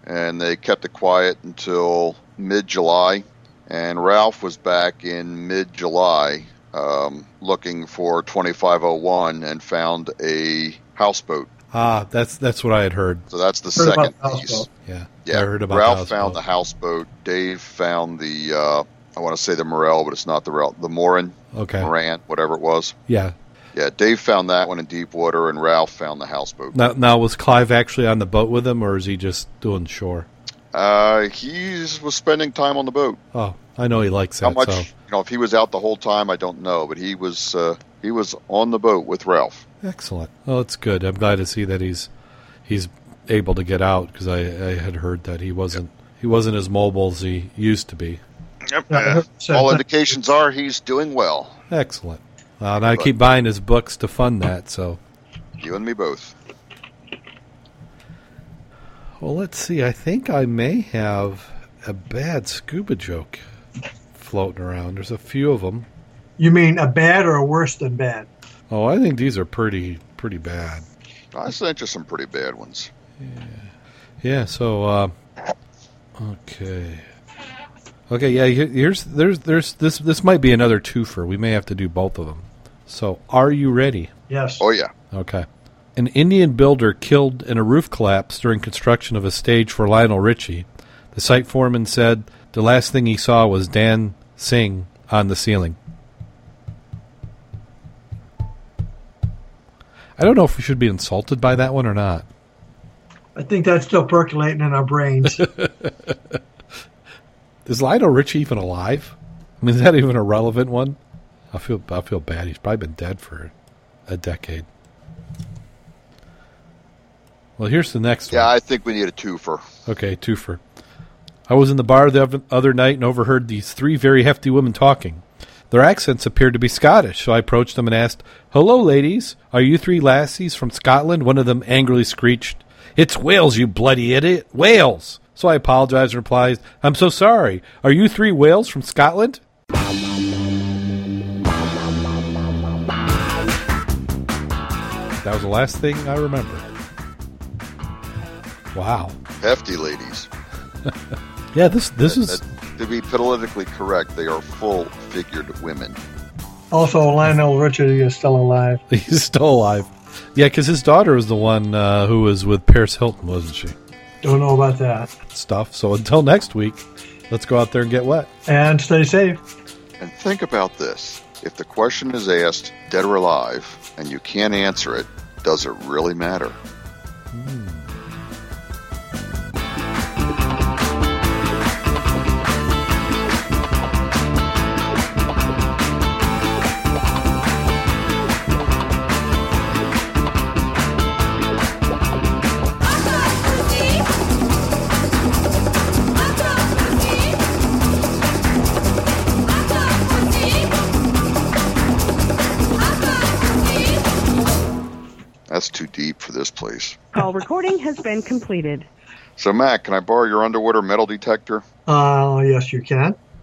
D: and they kept it quiet until mid July. And Ralph was back in mid July, um, looking for 2501, and found a houseboat.
B: Ah, that's that's what I had heard.
D: So that's the
C: Heard
D: second
C: the
D: piece.
B: Yeah,
D: Yeah,
B: I heard about
D: Ralph
B: the
D: found the houseboat. Dave found the. Uh, I want to say the Morel, but it's not the Morel. The Morin,
B: Okay,
D: Moran, whatever it was.
B: yeah.
D: Yeah, Dave found that one in deep water, and Ralph found the houseboat.
B: Now, now was Clive actually on the boat with him, or is he just doing shore?
D: Uh, he was spending time on the boat.
B: Oh, I know he likes that.
D: How much?
B: So
D: You know, if he was out the whole time, I don't know, but he was. Uh, he was on the boat with Ralph.
B: excellent. Well, it's good. I'm glad to see that he's he's able to get out because I, I had heard that he wasn't he wasn't as mobile as he used to be.
D: Yep.
C: Yeah, I heard it said
D: all indications are he's doing well.
B: Excellent. Uh, and I keep buying his books to fund that. So,
D: You and me both.
B: well, let's see. I think I may have a bad scuba joke floating around. There's a few of them.
C: You mean a bad or a worse than bad?
B: Oh, I think these are pretty pretty bad.
D: I sent you some pretty bad ones.
B: Yeah. Yeah. So, uh, okay, okay. Yeah. here- Here's there's there's this this might be another twofer. We may have to do both of them. So, are you ready?
C: Yes.
D: Oh yeah.
B: Okay. An Indian builder killed in a roof collapse during construction of a stage for Lionel Richie. The site foreman said the last thing he saw was Dan Singh on the ceiling. I don't know if we should be insulted by that one or not.
C: I think that's still percolating in our brains. [laughs]
B: Is Lionel Richie even alive? I mean, is that even a relevant one? I feel I feel bad. He's probably been dead for a decade. Well, here's the next
D: Yeah,
B: one.
D: Yeah, I think we need a twofer.
B: Okay, twofer. I was in the bar the other night and overheard these three very hefty women talking. Their accents appeared to be Scottish, so I approached them and asked, Hello, ladies. Are you three lassies from Scotland? One of them angrily screeched, It's Wales, you bloody idiot. Wales! So I apologized and replied, I'm so sorry. Are you three whales from Scotland? That was the last thing I remember. Wow.
D: Hefty ladies. [laughs]
B: Yeah, this this is
D: That- to be politically correct, they are full-figured women.
C: also, Lionel Richie is still alive. [laughs]
B: He's still alive. Yeah, because his daughter was the one uh, who was with Paris Hilton, wasn't she?
C: Don't know about that.
B: Stuff. So until next week, let's go out there and get wet.
C: And stay safe.
D: And think about this: if the question is asked, "Dead or alive," and you can't answer it, does it really matter? That's too deep for this place.
H: Call recording has been completed.
D: So, Matt, can I borrow your underwater metal detector?
C: Uh, yes, you can.